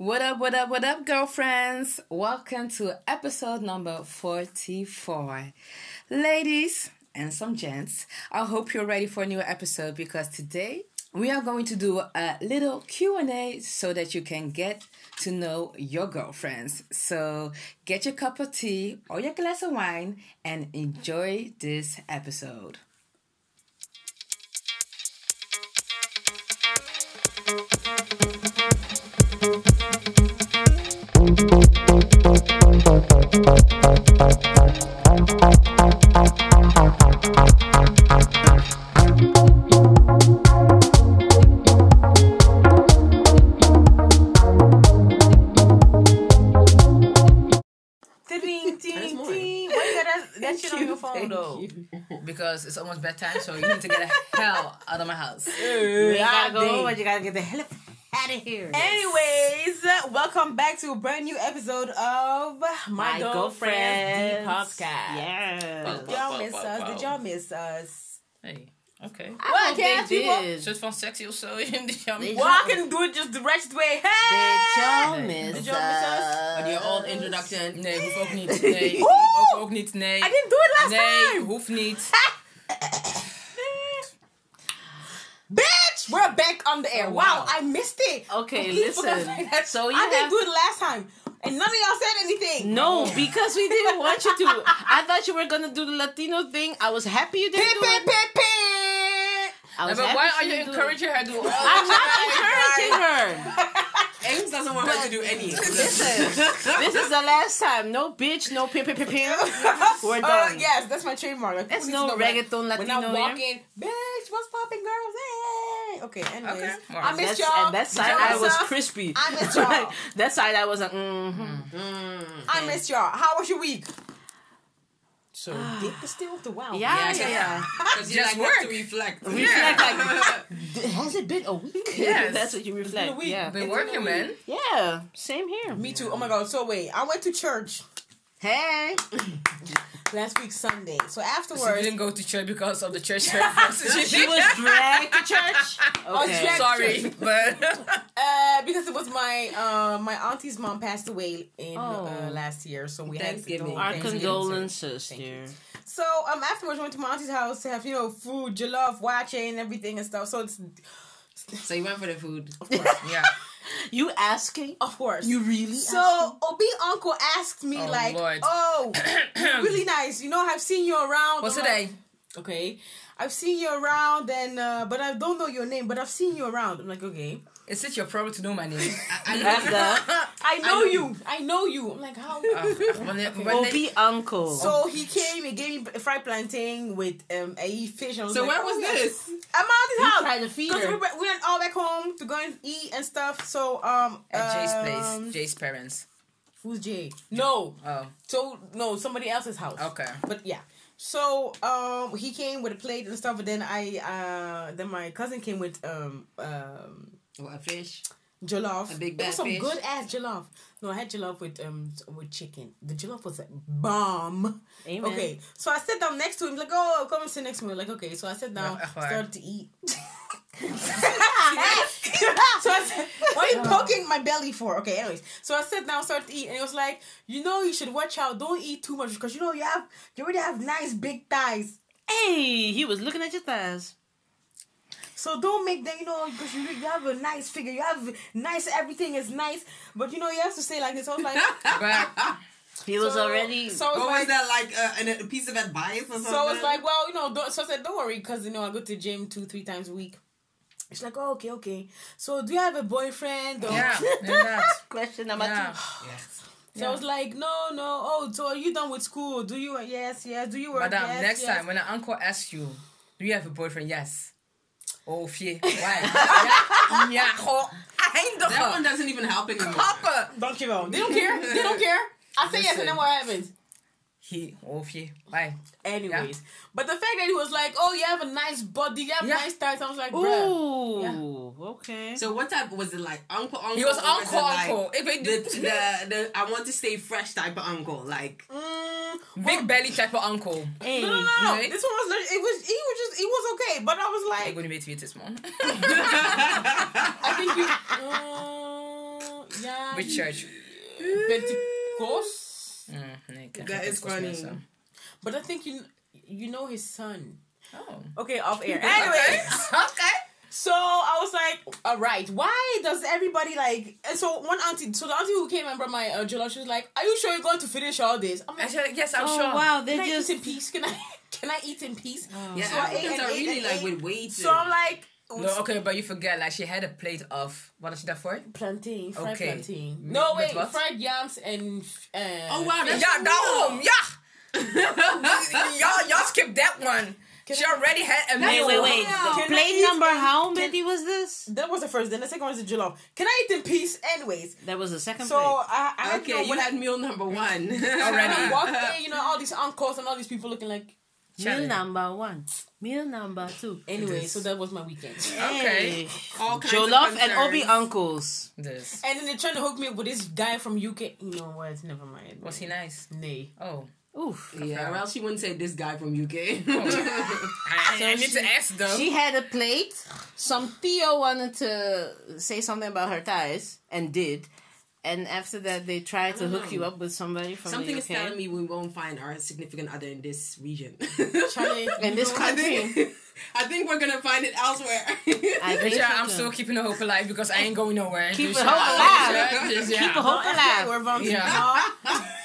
What up, what up, what up, girlfriends? Welcome to episode number 44. Ladies and some gents, I hope you're ready for a new episode because today we are going to do a little Q&A so that you can get to know your girlfriends. So, get your cup of tea or your glass of wine and enjoy this episode. Because it's almost bedtime, so you need to get the hell out of my house. You gotta go, but you gotta get the hell out of here. Anyways, welcome back to a brand new episode of My, My Girlfriend's Girlfriends. Podcast. Yeah. Did y'all miss us? Did y'all miss us? Hey, okay. I What, hope Cass? they You want- did. Soort van sexy of zo. They Well, I can do it just the right way. Hey! Did y'all miss Did y'all miss us? us? Maar die old introduction. Nee, hoeft ook niet. Nee, Oeh! ook, ook niet. Nee. I didn't do it last Nee, time. hoeft niet. Bitch, we're back on the air. Oh, wow. wow. I missed it. Okay, Completely listen. So you I didn't have- do it last time, and none of y'all said anything. No, because we didn't want you to. I thought you were gonna do the Latino thing. I was happy you didn't do pip, it. pip, pip. I Nee, was but why are you didn't do it. encouraging her to do I'm not encouraging her. Ames doesn't want her to do any. Listen, this is the last time. No bitch, no pim pim pim pim. We're Uh, done. yes, that's my trademark. Like, There's people no to know reggaeton When I Latino walk here. in, bitch, what's popping, girls? Hey. Okay, anyways, Okay, I alright. missed y'all. and that side y'all I was crispy. I missed y'all. that side I was like, mm-hmm. Mm. I missed y'all. How was your week? So dick is still the wow. Yeah, yeah, yeah. Because you Just like have to work. reflect. Reflect like, has it been a week? Yes. That's what you reflect. a week. Yeah. Been It's working, been a man. Yeah, same here. Me too. Oh my god. So wait, I went to church Hey. Last week Sunday. So She afterwards, didn't go to church because of the church service. She was dragged to church. Okay. dragged- Sorry, but uh, because it was my uh my auntie's mom passed away in Oh. uh, last year, so we Thanksgiving. had Our to condolences, Thank you. dear. So um afterwards, we went to my auntie's house to have you know food, jollof, watching and everything and stuff. So it's So you went for the food. yeah. You asking? of course You really? So Obi uncle asked me Oh, like, Lord. "Oh, really nice. You know, I've seen you around. What's today? like, okay, I've seen you around, and uh, but I don't know your name, but I've seen you around. I'm like, okay, Is it your problem to know my name? I That's the I know know you. I know you. I'm like, how? Uh, wanneer- wanneer- Obi uncle. so he came and gave me fried plantain with um a fish. And I So like, where oh, was yes. this? At my auntie's you house. tried to feed Because we, her. went- we went all back home to go and eat and stuff. So um, At Jay's um, place. Jay's parents. Who's Jay? No, Oh, so no, somebody else's house. okay. But yeah. So um he came with a plate and stuff, but then I uh then my cousin came with um um What, a fish? jollof. A big It was some fish? good ass jollof. No, I had jollof with um with chicken. The jollof was a bomb. Amen. Okay, so I sat down next to him like, oh, come and sit next to me. Like, okay, so I sat down, Ja, echt waar. started to eat. so I said, what are you poking my belly for? Okay, anyways, so I sat down, started to eat, and it was like, you know, you should watch out. Don't eat too much because you know you have you already have nice big thighs. Hey, he was looking at your thighs. So don't make that, you know, because you, you have a nice figure, you have nice, everything is nice, but you know, you have to say like this. I was like, But He was so- already. So it's What like, was that like? Uh, an- a piece of advice or something? so it's like, well, you know, don't, so I said, don't worry, because you know, I go to the gym two, three times a week. She's like, oh, okay, okay. So do you have a boyfriend? Or... yeah, inderdaad. Question number Yeah. two. Yes. So I was like, no, no. Oh, so are you done with school? Do you? Yes, yes. Do you work? Madam, yes, next yes. time when an uncle asks you, do you have a boyfriend? Yes. Oh, fie. Why? ja, ja, gewoon That one doesn't even help anymore. Kappen. Dankjewel. They don't care. They don't care. I say yes, and then what happens? He, oh, fie. Why? Anyways, but the fact that he was like, "Oh, you have a nice body, you have Yeah. nice thighs," I was like, "Bruh." Ooh, okay. So what type was it like? Uncle, uncle. He was or uncle, it like uncle. Ik weet The, the, the, I want to stay fresh type of uncle. Like, Mm, Big belly type of uncle. Hey, no, no, no, no. Nee. This one was. It was. He was just. He was okay, but I was Ik like, wil niet weten wie het is, man. I think you. Uh, yeah. Which church? Pentecost. Mm, nee, ik ken That geen is Pentecost funny. But I think you you know his son. Oh. Okay, off air. Anyway, okay. so I was like, all right, why does everybody like? And so one auntie, so the auntie who came and brought my uh, jollof, she was like, "Are you sure you're going to finish all this?" I'm like, said, yes, I'm oh sure. wow, "Can they I just eat in peace? Can I can I eat in peace?" Yeah, So I ate Africans and are ate really and like ate. with weight. So I'm like, No, okay, but you forget, like, she had a plate of, what is she that for? plantain, fried Okay. plantain. No, wait, what? fried yams and uh, Oh wow, that's Yeah, go home, yeah! y'all, y'all skipped that one. Can she I- already had a meal. wait, wait. Wow. Can plate number in- how can- many was this? That was the first. Then the second one was the jollof. Can I eat in peace? Anyways, That was the second so plate. I, I Okay, know you when had meal number one Already. I walked in, you know, all these uncles and all these people looking like. Meal number one. Meal number two. Anyway, This. so that was my weekend. Okay. Hey. All kinds Jollof of and Obi uncles. This. And then they're trying to hook me up with this guy from UK. You know what? Never mind. Was he nice? Nay. Oh. Oof. Yeah, or else she wouldn't say this guy from UK. Oh. I, I, I need she- to ask though. She had a plate. Some Theo wanted to say something about her thighs and did. And after that, they try to hook you up with somebody from Something the is telling me we won't find our significant other in this region. Charlie, in this I country. think, I think we're gonna find it elsewhere. I think yeah, I'm still keeping the hope alive because I ain't going nowhere. Keep Dus it ja, hope alive. ja. Keep the hope alive. We're from Yeah.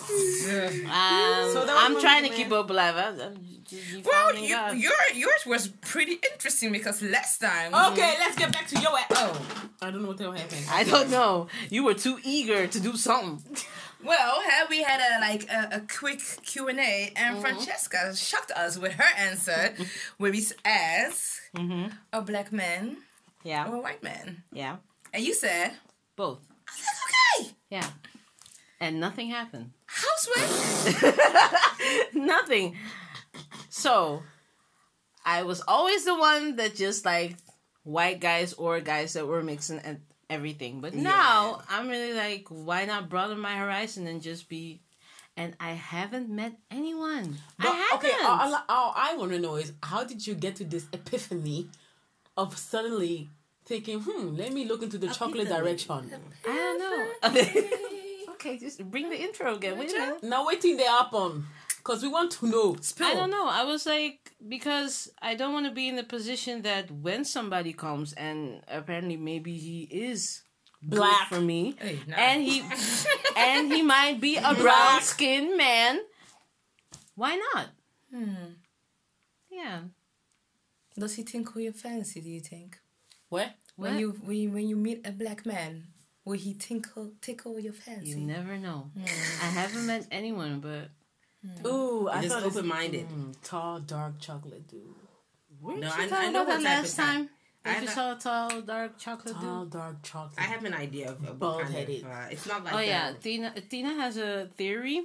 Um, So I'm trying to keep up alive. I, I'm just Well, you, your yours was pretty interesting because last time. Okay, let's get back to your. Oh. I don't know what the hell happened. I don't know. You were too eager to do something. Well, we had a like a, a quick Q and A, and Mm-hmm. Francesca shocked us with her answer, where we asked Mm-hmm. a black man Yeah, or a white man, yeah, and you said, both. I was like, okay, Yeah, and nothing happened. how sweet. nothing. So, I was always the one that just like white guys or guys that were mixing and everything. But now I'm really like, why not broaden my horizon and just be? And I haven't met anyone. I haven't. okay, all, all- all I want to know is how did you get to this epiphany of suddenly thinking, hmm, let me look into the chocolate direction. I don't know. okay, just bring the intro again. Wait a minute. Now waiting there up on, because we want to know. I don't know. I was like, because I don't want to be in the position that when somebody comes and apparently maybe he is Black. for me, Hey, nah. and he and he might be a brown Black. skinned man. Why not? Hmm. Yeah. Does he think tinkle your fancy? Do you think What? when What? you when you, when you meet a black man, will he tinkle tickle your fancy? You never know. I haven't met anyone, but Ooh, I Just thought open-minded. Mm, tall, dark chocolate dude. weren't No, you I- talking I know about what that last type. time? I That you have saw a tall, dark chocolate Tall, dude? dark chocolate. I have an idea of, of what kind Bald-headed. of, uh, it's not like Oh yeah, that. Tina. Tina has a theory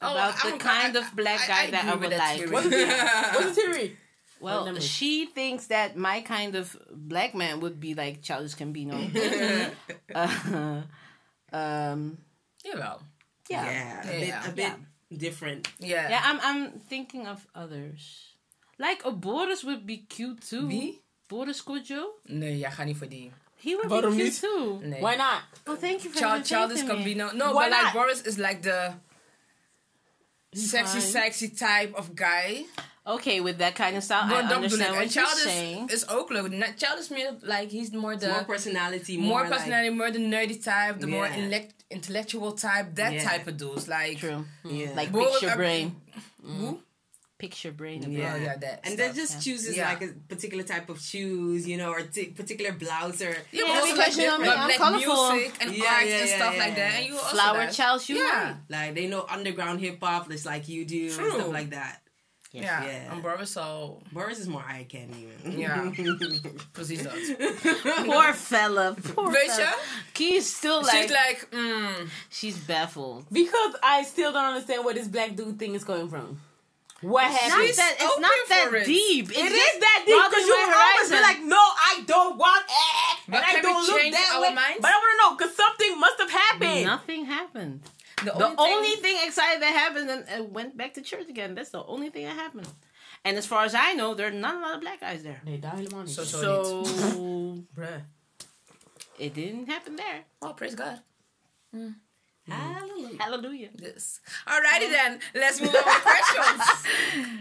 Oh, about the kind I- of black I- guy I that I agree would like. What's the theory? What's the theory? Well, she thinks that my kind of black man would be like Childish Gambino. uh, um, Jawel. yeah. yeah, Yeah, a Yeah. bit, a bit different. Yeah. Yeah, I'm I'm thinking of others. Like a Boris would be cute too. Wie? Boris Kojo. Nee, jij gaat niet voor die. He would Waarom be cute too. Nee. Oh, Why not? Well, thank you for Child, childish inviting me. Gambino. No, Why but like? Boris is like the sexy, sexy type of guy. Okay, with that kind of style, Maar I dat bedoel ik. understand En what you're childish saying. is ook leuk. Na- Childish meer like he's more the more personality, more, more, personality, more the nerdy type, the more Yeah. intellect, intellectual type, that Yeah. type of dudes. Like True. Like, yeah. Like Boris- picture uh, brain. who? Picture brain. Yeah. Oh, yeah, that and stuff, that just yeah. chooses Yeah. like a particular type of shoes, you know, or t- particular blouse or Yeah, Yeah, because like you know me, different, I'm like colorful. music and Yeah, art yeah, and stuff yeah. like that. And you also Flower that. child shoe. Yeah. like they know underground hip hop just like you do and stuff like that. Ja, Yeah. en Boris al Boris is more eye candy, man. Ja. precies dat. Poor fella. Poor Weet fella. je? He's still like She's like, mm, she's baffled. Because I still don't understand where this black dude thing is coming from. What Not happened? She's that it's not that it. deep. It's It just that deep because you my always be like, no, I don't want it, But and I can we don't look that our way. minds? But I want to know because something must have happened. Nothing happened. The, The only, only thing, thing exciting that happened and uh, went back to church again. That's the only thing that happened. And as far as I know, there are not a lot of black guys there. Nee, daar helemaal niet. So- so- So Bruh. it didn't happen there. Oh, praise God. Mm. Hallelujah. Hallelujah. Yes. Alrighty then. Let's move on with questions.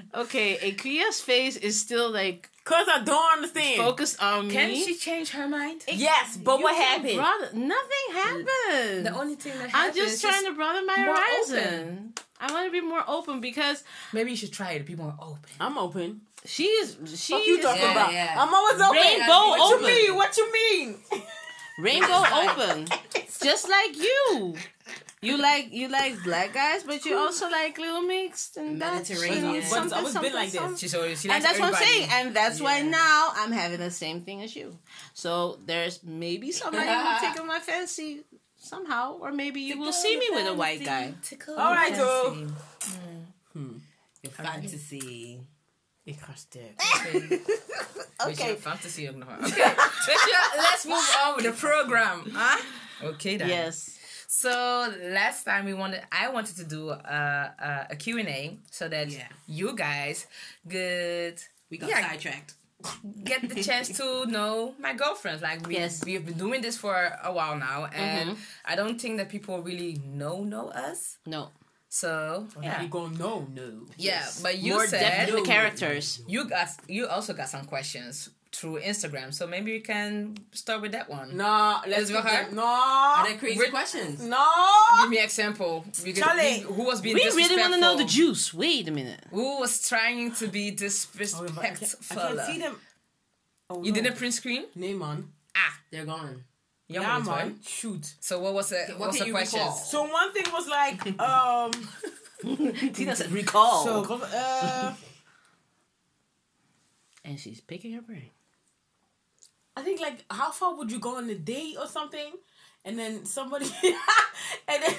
Okay, Akia's face is still like Cause I don't understand. focused on me. Can she change her mind? Yes, but You what can happened? broaden- Nothing happened. The only thing that I'm happens just trying is to broaden my more horizon. I want to be more open because maybe you should try it. To be more open. I'm open. she is she What you is talking Yeah, about? yeah. I'm always open. Rainbow what open. you mean? What you mean? rainbow open, just like you. You like you like black guys, but you also like little mixed and Dutch Mediterranean. and But something, it's always been something, like this. She's always she and likes that's what I'm saying, and that's why now I'm having the same thing as you. So there's maybe somebody will take my fancy somehow, or maybe you will see me with a white guy. Tickle All right, fancy. so- hmm. Your fantasy. Ik ga sterk. Beetje fantasy ook nog wel. Oké, weet let's move on with the program. Huh? Okay then. Yes. So last time we wanted, I wanted to do a, a, a Q&A so that Yeah. you guys could We got Yeah. sidetracked. get the chance to know my girlfriends. Like we, Yes. we've been doing this for a while now, and Mhm. I don't think that people really know know us. No. So yeah, You gonna know? No. yeah. But you More said the characters. you got you also got some questions through Instagram. So maybe you can start with that one. No, let's go. it her? No. Are there crazy We're- questions? No. Give me example. Because Charlie, we- who was being We really want to know the juice. Wait a minute. Who was trying to be Oh, I can't, disrespectful? I can't see them. Oh, You no. didn't print screen? Nee, man. Ah, They're gone. Yeah, Yeah, man. man. Shoot. So what was the What what's the you questions? So one thing was like, um, Tina said recall. so uh, and she's picking her brain. I think like, how far would you go on a date or something? And then somebody, and then,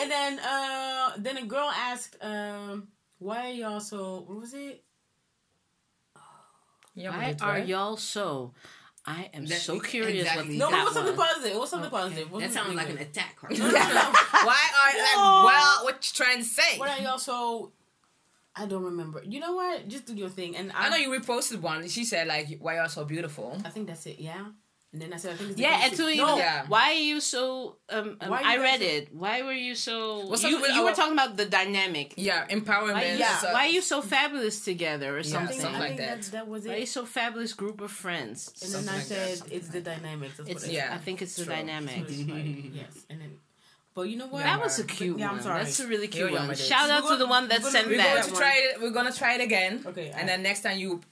and then, uh, then a girl asked, um, why are y'all so? What was it? Yeah, Why are y'all so? I am That- so curious exactly. what No, that it something positive. What's was something positive. It That sounds like an attack. Right? Why are like well what you trying to say? Why are y'all so? I don't remember. You know what? Just do your thing. And I know you reposted one. She said like why are you're so beautiful. I think that's it. Yeah. And then I said, I think it's Yeah, and basic- to no, even Yeah. why are you so? Um, um Why you I read so- it. Why were you so? What's you up you were talking about the dynamic. Yeah, empowerment. Why, yeah. so- why are you so fabulous together or something? think, something like think that. that. that was Why are you it. so fabulous group of friends? And then I like said, something it's like the dynamic. That's It's what it Yeah. I think it's the dynamic. is. Right. yes. And then, but you know what? Yeah. That was a cute Yeah, I'm one. sorry. That's a really cute Yeah, yeah, one. Shout out to the one that we're gonna- sent We're that going to try it. We're gonna try it again. Okay. And then next time you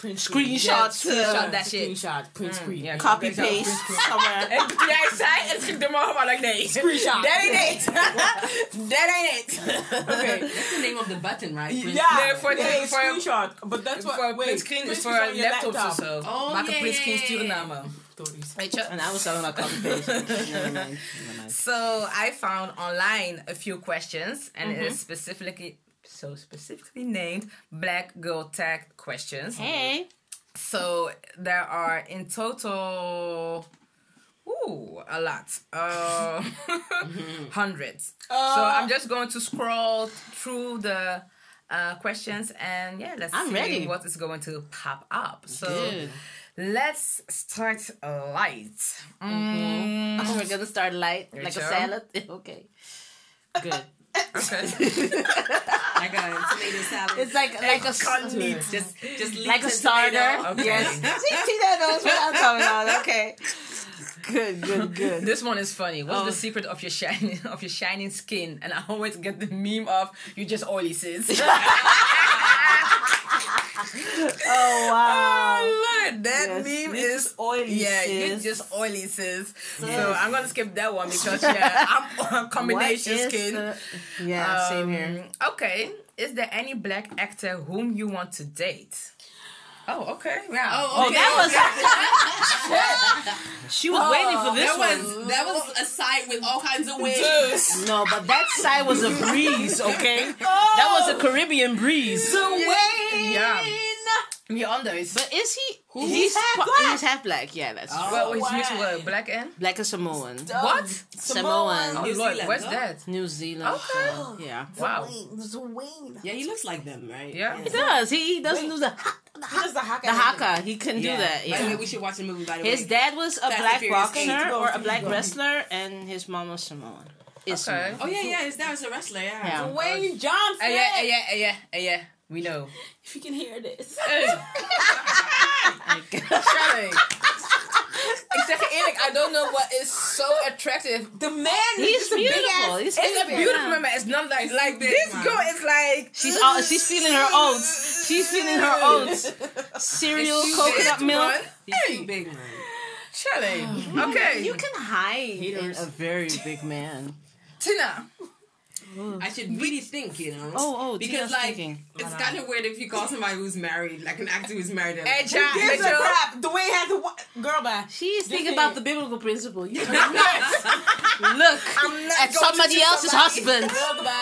print Screenshots, Yeah, uh, Screenshot that shit. Screenshot. Print screen. yeah, Copy print screen. paste somewhere. En jij zei, en schrik er maar like nee. Screenshot. That ain't it. That ain't it. Okay. That's the name of the button, right? Print Yeah, Nee, voor de- yeah, voor- screenshot. But that's what. voor wait, print screen is print voor screen on of laptop. zo. Oh, Maak een yeah, print screen, yeah, sturen yeah. naar me. Weet je? And I was talking about copy paste. Never mind. Never mind. So I found online a few questions, and Mm-hmm. it is specifically so specifically named Black Girl Tag questions. Hey. So there are in total, ooh, a lot, uh, hundreds. so Uh, I'm just going to scroll through the uh, questions, and yeah, let's I'm see ready. what is going to pop up. So Good. let's start light. Mm, Oh, we're gonna start light, You like a salad. Okay. Good. Okay. Like a tomato salad. It's like like a Can't mm. just, just like a the starter. Okay. Yes. See, Tina knows what I'm talking about. Okay. Good, good, good. This one is funny. What's Oh. the secret of your shining of your shining skin? And I always get the meme of you just oily sis. Oh wow. Oh Lord, that Yes, meme this is is oily, Yeah, sis. you're just oily sis. So Yes. I'm gonna skip that one because yeah, I'm a combination skin. the- yeah, same Um, here. Okay, is there any black actor whom you want to date? Oh, okay. Yeah. Oh, okay. that was- She was waiting for this that one. was that was a site with all kinds of wigs. No, but that side was a breeze, okay? That was a Caribbean breeze. The wave. Yeah. Meanders. But is he? He's he's half pa- black. He's half black. Yeah, that's Oh. true. well, he's mixed with black and. Black as Samoan. What? Samoan. Oh New Lord, Zealand, where's huh? that? New Zealand. Okay. so, yeah. Wow. Yeah, he looks like them, right? Yeah. He does. He, he doesn't Wait. do the ha- He the haka. the haka. He can do Yeah. that. By the way, Yeah. we should watch the movie. By the His way, dad was a Fast black Furious boxer or a black wrestler, and his mom was Samoan. Is Okay. Samoan. oh yeah, yeah, his dad was a wrestler. Yeah. Yeah. Dwayne Johnson. Hey, yeah, hey, yeah, hey, yeah, hey, yeah. We know. If you can hear this. Hey. Charlie. Ik zeg je eerlijk, I don't know what is so attractive. The man He's is just a big beautiful. He's It's a beautiful Yeah. man, but it's not like like big, this man. girl is like She's all, she's feeling her oats. She's feeling her oats. Cereal, coconut milk. much. He's Hey. too big, man. Charlie. Okay. You can hide Haters. in a very big man. Tina. I should really think, you know. Oh, oh, because Tina's like thinking. it's kind of weird if you call somebody who's married, like an actor who's married. and- Hey, Who Jack. gives a Mitchell. crap? The way he has the wa- girl back. She's thinking about saying. the biblical principle. You look I'm not at somebody else's somebody. husband.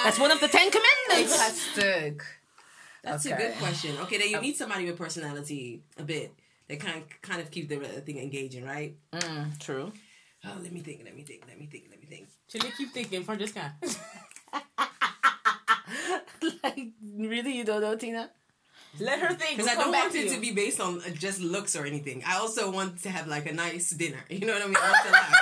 That's one of the Ten Commandments. Fantastic. That's a good question. Okay, then you need somebody with personality a bit. That kind kind of keep the uh, thing engaging, right? Mm, true. Oh, let me think. Let me think. Let me think. Let me think. Should they keep thinking for this guy? like, really, you don't know, Tina? Let her think. Because We'll I don't want to it you. to be based on uh, just looks or anything. I also want to have like a nice dinner. You know what I mean? I want to laugh.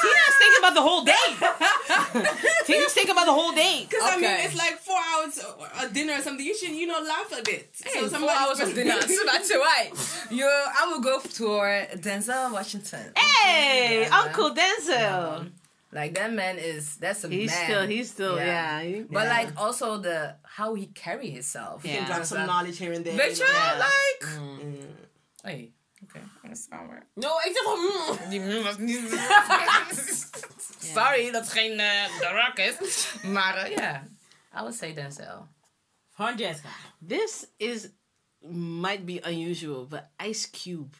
Tina's thinking about the whole day. Tina's thinking about the whole day. Because I mean, it's like four hours uh, a dinner or something. You should, you know, laugh a bit. Hey, four hours of dinner. So that's right. You, I will go for Denzel Washington. Hey, Yeah, Uncle Denzel. Um, like that man is that's a He's man. still, he's still, Yeah. yeah. But Yeah. like also the how he carry himself. Yeah. You can drop some knowledge here and there. Bitch, you know. yeah. like. Mm. Hey, okay, that's alright. No, except for. Die was niet. Sorry dat geen uh, The Rock is. Maar eh, ja, I would say Denzel. Van Jessica. This is, might be unusual, but Ice Cube.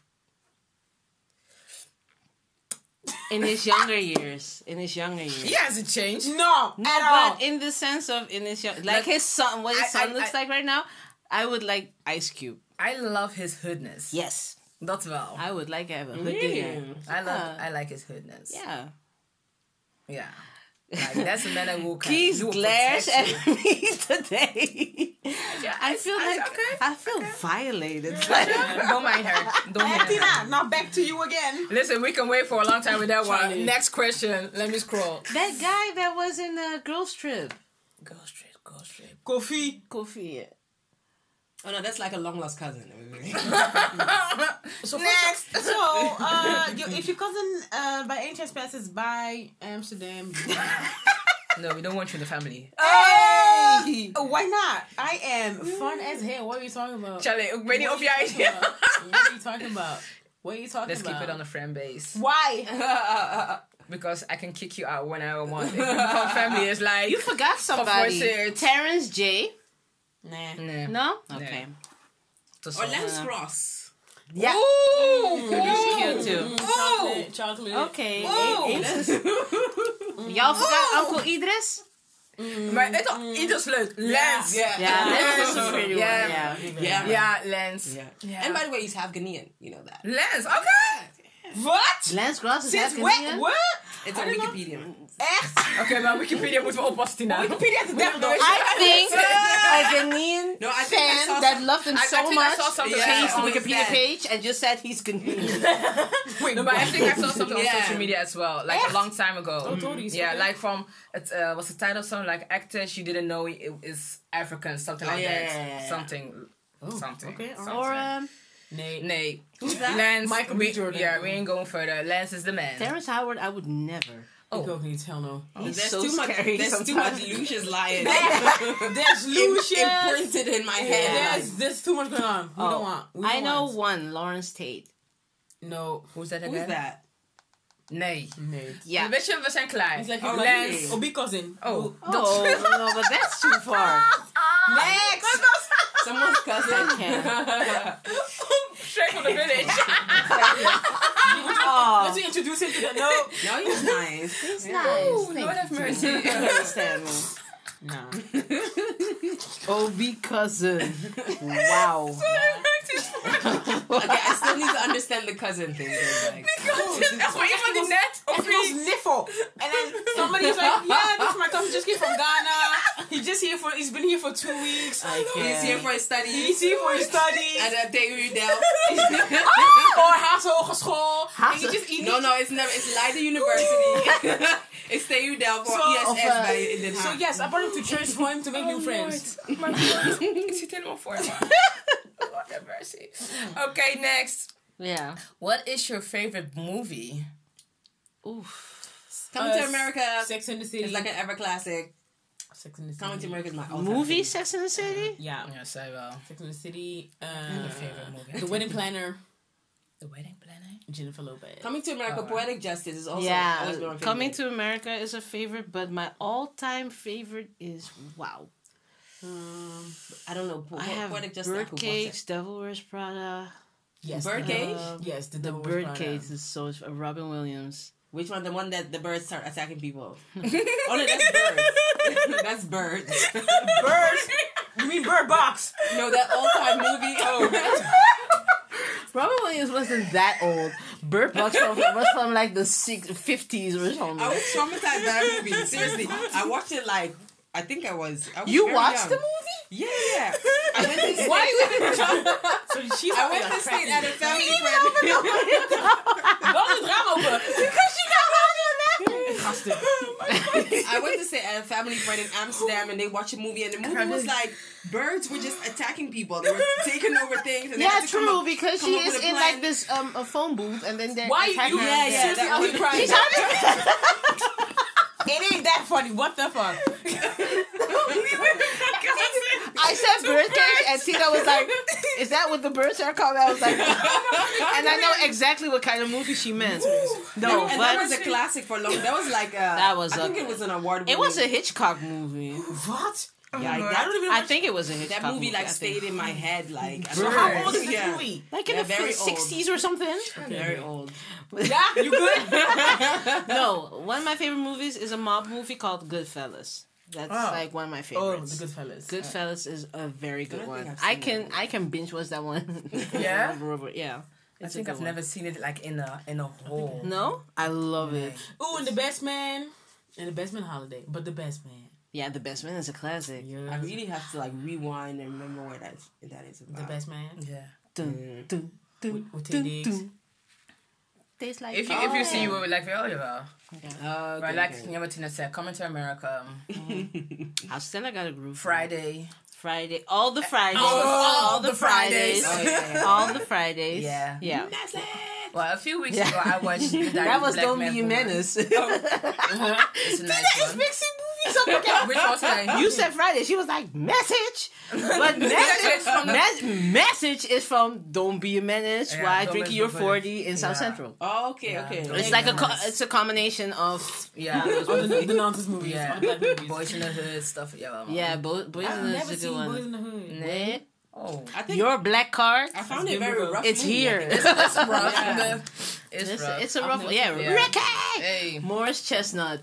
In his younger years. In his younger years. He hasn't changed. No, No, at all. but in the sense of in his young, like Like, his son, what his I- son I- looks I- like right now, I would like Ice Cube. I love his hoodness. Yes, Dat wel. I would like to have a hood Really? I love. Yeah. I like his hoodness. Yeah. Yeah. Like that's a man that will. Keys he glares at me today. I feel I- like okay, I feel violated. Don't mind her. Don't mind her. now back to you again. Listen, we can wait for a long time with that one. Charlie. Next question. Let me scroll. that guy that was in the girls trip, Go straight. Go straight. Kofi. Kofi. Oh no, that's like a long lost cousin. So next, so uh, you, if your cousin uh, by any chance passes by Amsterdam, No, we don't want you in the family. hey, why not? I am fun as hell. What are you talking about? Charlie, ik weet niet What of are jij... you talking about? What are you talking about? What are you talking about? Let's keep it on a friend base. Why? Because I can kick you out whenever I want. If you family, is like... You forgot somebody. it. Terrence J. Nah. Nah. No. Okay. Tot or zo. Lance Gross. Yeah. Ooh! He's cute too. Mm, chocolate, chocolate. Okay. Oh. Eight- eight- Y'all forgot Uncle Idris? Maar het is ieders leuk. Lens. Yeah. Yeah, Lens. that's a pretty one. Yeah. Yeah. Yeah. Ja, Lens. Yeah. Yeah. And by the way, he's half Ghanaian. You know that. Lens, oké. What? Lance Gross is Since half when? Ghanaian? What? It's on I. Wikipedia. Echt? Oké, maar Wikipedia moeten we oppassen, Tina. Wikipedia is definitely. I think a Ghanaian No, I think I fan saw that loved him I- I so I much saw something changed the about that. Wikipedia page and just said he's Ghanaian. Wait, No, but I think I saw something on social media as well, like Echt? a long time ago. Oh, totally. Yeah, Okay. like from it uh, was the title song like actors you didn't know it is African, something Oh, like yeah, that, yeah, yeah, yeah. something, something. okay, alright. something. or um, Nee. Nee, Who's that? Lance. Michael B. Jordan. Yeah, we ain't going further. Lance is the man. Terrence Howard, I would never. Oh. Ik ook niet, hell no. Oh. He's There's so too much. scary There's too much Lucious Lyon. There's Im- Lucius. imprinted in my head. There's, there's too much going on. We Oh, don't want. We I don't know want. one, Larenz Tate. No. Who's that again? Who's that? Nee. Nee. Yeah. Weet je, we zijn klaar. He's like Oh, your? Lance. Obi cousin. Oh. Oh, no, no, but that's too far. Next. Someone's cousin. Straight from the village. Oh, Let's introduce him to the no. no, he's nice. it's Ooh, nice. Lord have mercy. You understand oh, me. Nah. Obi cousin. Wow. Okay, I still need to understand the cousin thing. though, Like, Echt maar iemand die net of It was? Niffle. And then somebody's like, yeah, this is my cousin just came from Ghana. He just here for, he's been here for two weeks. I he's here for his studies. He's here for his studies. And then TU Delft. or Haagse Hogeschool. And you just No, no, it's never. It's Leiden University. It's TU Delft for So, ESS of, uh, bij in Den So yes, I brought him to church for him to make new friends. Maar ik zie het helemaal voor. Lord have mercy. Okay, next. Yeah. What is your favorite movie? Oof. Coming to Uh, America Sex in the City. is like an ever classic. Sex in the City. Coming to America is my all Movie Sex in the City? Yeah. Ja, zij wel. Sex in the City. Uh, Your favorite movie. The Wedding Planner. The Wedding Planner. Jennifer Lopez. Coming to America, Alright. Poetic Justice is also yeah. always been my favorite. Coming to America is a favorite, but my all-time favorite is wow. Um, I don't know. Po- I have Poetic Justice. I could watch Birdcage, Devil Wears Prada. Yes. Birdcage? uh, yes, the, The Devil Birdcage is so uh, Robin Williams. Which one? The one that the birds start attacking people. oh no, that's birds. that's birds. Birds. You mean Bird Box? no, that old time movie. Oh, Robin it wasn't that old. Bird Box from, was from like the six, 50s or something. I was traumatized by that movie. Seriously, I watched it like I think I was. I was you watched young. the movie? Yeah, yeah. I went to stay, Why you So she's I went to stay at a family friend. Waarom het raam open? Because she got Gasten. I went to stay at a family friend in Amsterdam, and they watched a movie, and the movie was like birds were just attacking people. They were taking over things. And Yeah, had to come true. up- because come she is in like this um a phone booth, and then they Why you, attack you her. Yeah, yeah, seriously that out was- crying? She's having. It ain't that funny. What the fuck? I said birdcage, and Tina was like, "Is that what the birds are called?" I was like, and I know exactly what kind of movie she meant. No, and that was a classic for long. That was like a, That was I a- think it was an award. it was a Hitchcock movie. What? Yeah, oh I that, don't even. I think it was a Hitchcock that movie like I stayed in my head. Like So how old is this Yeah. movie? like in Yeah, the sixties or something. Very old. Yeah, you good? no, one of my favorite movies is a mob movie called Goodfellas. That's Oh. like one of my oh, favorites. oh, favorites. the Goodfellas. Goodfellas is a very good don't one. I've I seen can that I can binge watch that one. Yeah? over, over, yeah. I It's a think I've one. never seen it like in a in a whole. No, I love it. Ooh, and the best man. And the best man holiday. But the best man. Yeah, The Best Man is a classic. Yeah. I really have to like rewind and remember what that that is about. The best man. Yeah. Dun, mm. dun, dun, With- with dun, Diggs. Dun. Like If you if you see you will like oh jawel. Uh, But like yeah, what Tina said, coming to America How Stella got a groove. Friday. Friday. All the Fridays. All all the the Fridays. Fridays. Oh, yeah, yeah. all the Fridays. Yeah. Yeah. Well, a few weeks Yeah. ago I watched the That was Black Don't Man Be a Woman. Menace. It's a nice one. mixing movies up again. Which was like You said Friday. She was like, message. But message, from the- mes- message is from Don't Be a Menace Yeah, while drinking your 40 in South Yeah. Central. Oh, okay, Yeah, okay. It's like a co- it's a combination of yeah, the, the nonsense movies. yeah, All the movies. Boys in the Hood stuff. Yeah, yeah, bo- boys I've in never the seen good Boys one. in the Hood. Nee. Oh, I think Your black card. I found it very rough. It's movie. here. it's, it's rough. Yeah. It's, It's, rough. it's a I've rough never yeah, seen it. Ricky! hey, Morris Chestnut.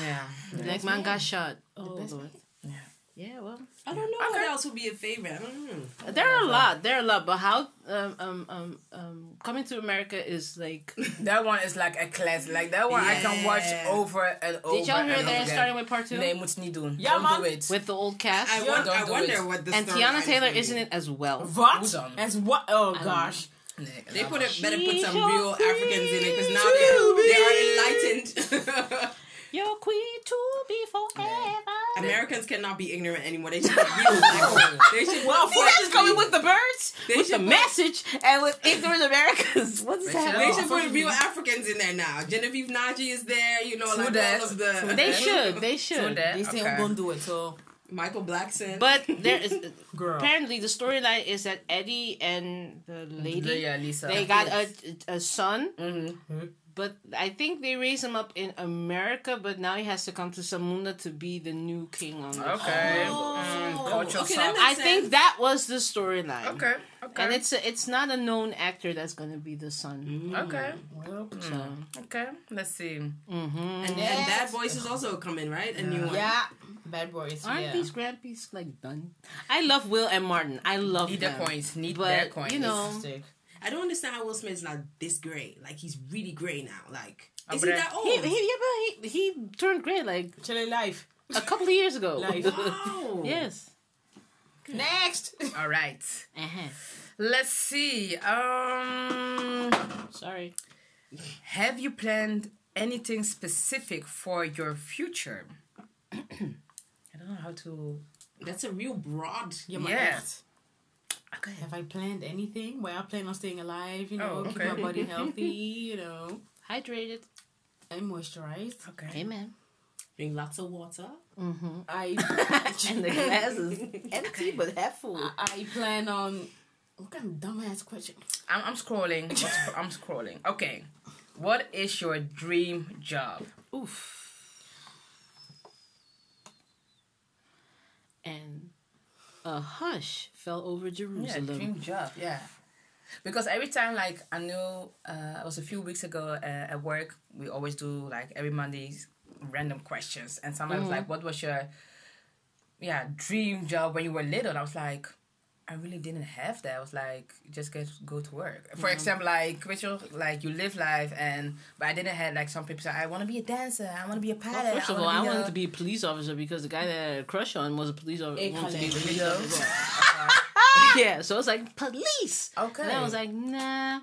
Yeah. Black man got shot. Oh, best Lord. Yeah. Yeah, well. I don't know what else would be a favorite. I don't know. There are a lot. There are a lot. But how um um um um coming to America is like That one is like a classic. Like that one I can watch over and over. Did y'all hear and they're over starting with part two? Nee, moet je niet doen. Ja, Don't man. do it. With the old cast? I, Yeah, won- don't I do wonder it. what the and Teyana Taylor gonna isn't it as well. What? As what? Oh gosh. Nee, They put it, better put some real Africans in it because now queen they, they are enlightened. Your queen to be forever. Americans cannot be ignorant anymore. They should be real. They should. Well, See, that's coming with the birds, They with the should put- message, and with ignorant Americans. What is They that? should- They should put real Africans in there now. Genevieve Nnaji is there. You know, True like that. all of the. True They should. They should. that. They say Okay. I'm gonna do it. So, Michael Blackson. But there is girl. apparently the storyline is that Eddie and the lady Yeah, Lisa. they got a a son, Mm-hmm. But I think they raised him up in America. But now he has to come to Zamunda to be the new king on the Okay. Oh. Mm, Okay, shock. that I makes think that was the storyline. Okay. Okay. And it's a, it's not a known actor that's gonna be the son. okay. So, Okay. Let's see. mm-hmm. and, and Bad Boys is also coming, right? A new one. Yeah. Bad Boys. Aren't yeah. these grandpies like done? I love Will and Martin. I love Need their coins. Need But, their coins. you know, Sick. I don't understand how Will Smith is not this gray. Like he's really gray now. Like Oh, is but he that old? He, he, yeah, but he, he turned gray like Chilling life. a couple of years ago. Life. Wow. yes. Next. All right. Uh-huh. Let's see. Um, Sorry. have you planned anything specific for your future? I don't know how to. That's a real broad. Yeah. my Yeah. ex. Okay. Have I planned anything? Well, I plan on staying alive. You know, Oh, keep my body healthy. You know, Hydrated. and moisturized. Okay. Amen. Drink lots of water. Mm-hmm. I and the glass is empty but half full. I plan on. What kind of dumbass question? I'm, I'm scrolling. I'm I'm scrolling. Okay. What is your dream job? Oof. And a hush fell over Jerusalem. Yeah, dream job. Yeah. Because every time, like, I know uh, it was a few weeks ago uh, at work, we always do, like, every Monday random questions. And somebody was like, What was your, yeah, dream job when you were little? And I was like, I really didn't have that. I was like, just get go to work. For example, like, Rachel, like, you live life, and, but I didn't have, like, some people say, I want to be a dancer, I want to be a pilot. Well, first of all, I wanted a- to be a police officer because the guy that I had a crush on was a police officer. Hey, wanted to be a police officer. yeah, so it's like police. Okay. And I was like, nah.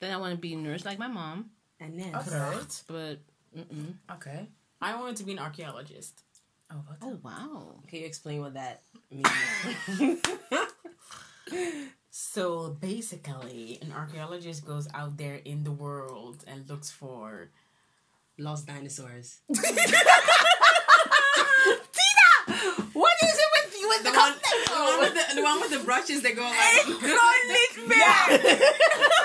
Then I want to be a nurse like my mom, And then Okay. but mm-mm. Okay. I wanted to be an archaeologist. Oh, what? oh wow. can you explain what that means? So basically, an archaeologist goes out there in the world and looks for. Lost dinosaurs. Tina! What is it with you with The one, the one with the, the one with the brushes that go like.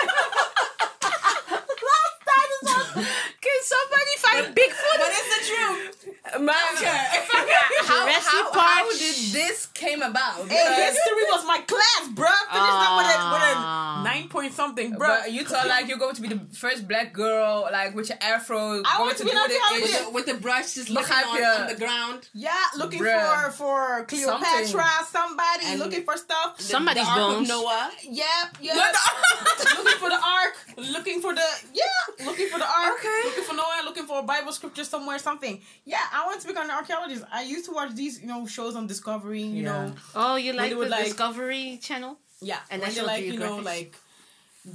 somebody find Bigfoot? But it's the truth. how, Jurassic how, Park. how did this came about? Hey, Because- history was my class, bruh. Finished that with a, with Ah. a nine point something, bro. but you thought like you're going to be the first black girl, like with your afro, I going want to to do be an the With the brush just looking on, on the ground. yeah, looking Bruh. for for Cleopatra, somebody And looking for stuff. Somebody's the Ark bones. Of Noah. Yep, yep. looking for the ark, looking for the yeah, looking for the ark, Okay. looking for Noah, looking for a Bible scripture somewhere, something. Yeah, I want to become an archaeologist. I used to watch these, you know, shows on Discovery. You Yeah. know, Oh, you like the would, like- Discovery Channel? yeah, And and that's then your like you know like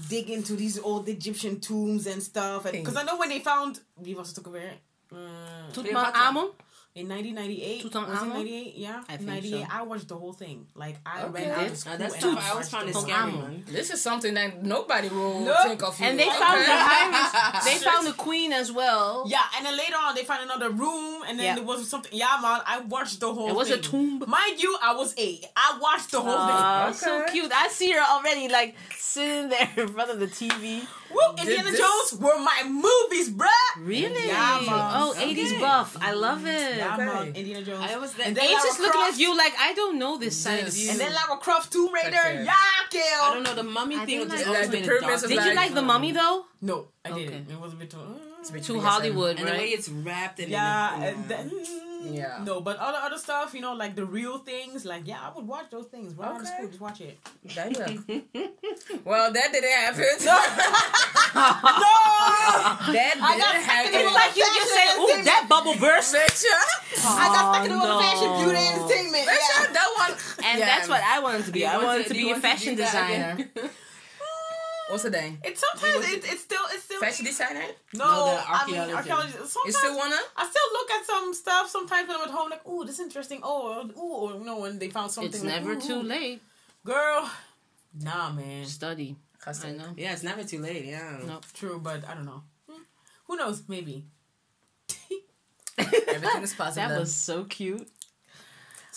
dig into these old Egyptian tombs and stuff. Because I know when they found wie was het ook alweer? Uh, Tutankhamun? In 1998. Was it 98? Yeah, I 98. so. I watched the whole thing. Like I Okay. ran out Uh, of school. that's and. I I always found it scary, thing. This is something that nobody will Nope. think of. And they Okay. found the Iris. They found the queen as well. Yeah, and then later on they found another room, and then Yeah. there was something. Yeah, man, I watched the whole. It was a thing. tomb. Mind you, I was eight. I watched the whole thing. Okay. so cute. I see her already like sitting there in front of the TV. Thing. Woo! Indiana this- Jones were my movies, bruh. Really? Yeah, man. Oh, 80s buff. I love it. Yeah, Okay. man, Indiana Jones. I was and there. then Ace Lara is looking at you like I don't know this side of you. And then Lara Croft, Tomb Raider. Okay. Yeah, kill. I don't know. The mummy I thing was like- Like been the a pyramids Did you like- like the mummy though? No, I Okay. didn't. It was a bit too. Uh, it's a bit Too BDSM. Hollywood, And the way right? it's wrapped and Yeah, and and then Yeah. no, but other other stuff, you know, like the real things, like yeah, I would watch those things. Right out of Okay. school, just watch it. Well, that didn't happen. No, that didn't stuck in happen. the It's like you just say, "Ooh, that bubble burst," Bitcha. I got stuck in the Oh, old fashioned no. beauty entertainment. Yeah. that one. and Yeah. that's what I wanted to be. You I want wanted to, do be a fashion designer. Again? What's the name? It sometimes it, it's still it's still Fashion designer? no, No, the I mean archaeology. archaeology. You Sometimes still wanna? I still look at some stuff sometimes when I'm at home, like, oh, this is interesting. Oh, ooh, or you know, when they found something. It's like, never ooh, too ooh. late. girl. Nah, man. Study. I Gaston. know. Yeah, it's never too late. Yeah. No. True, but I don't know. Hmm. Who knows? Maybe. Everything is possible. That was so cute.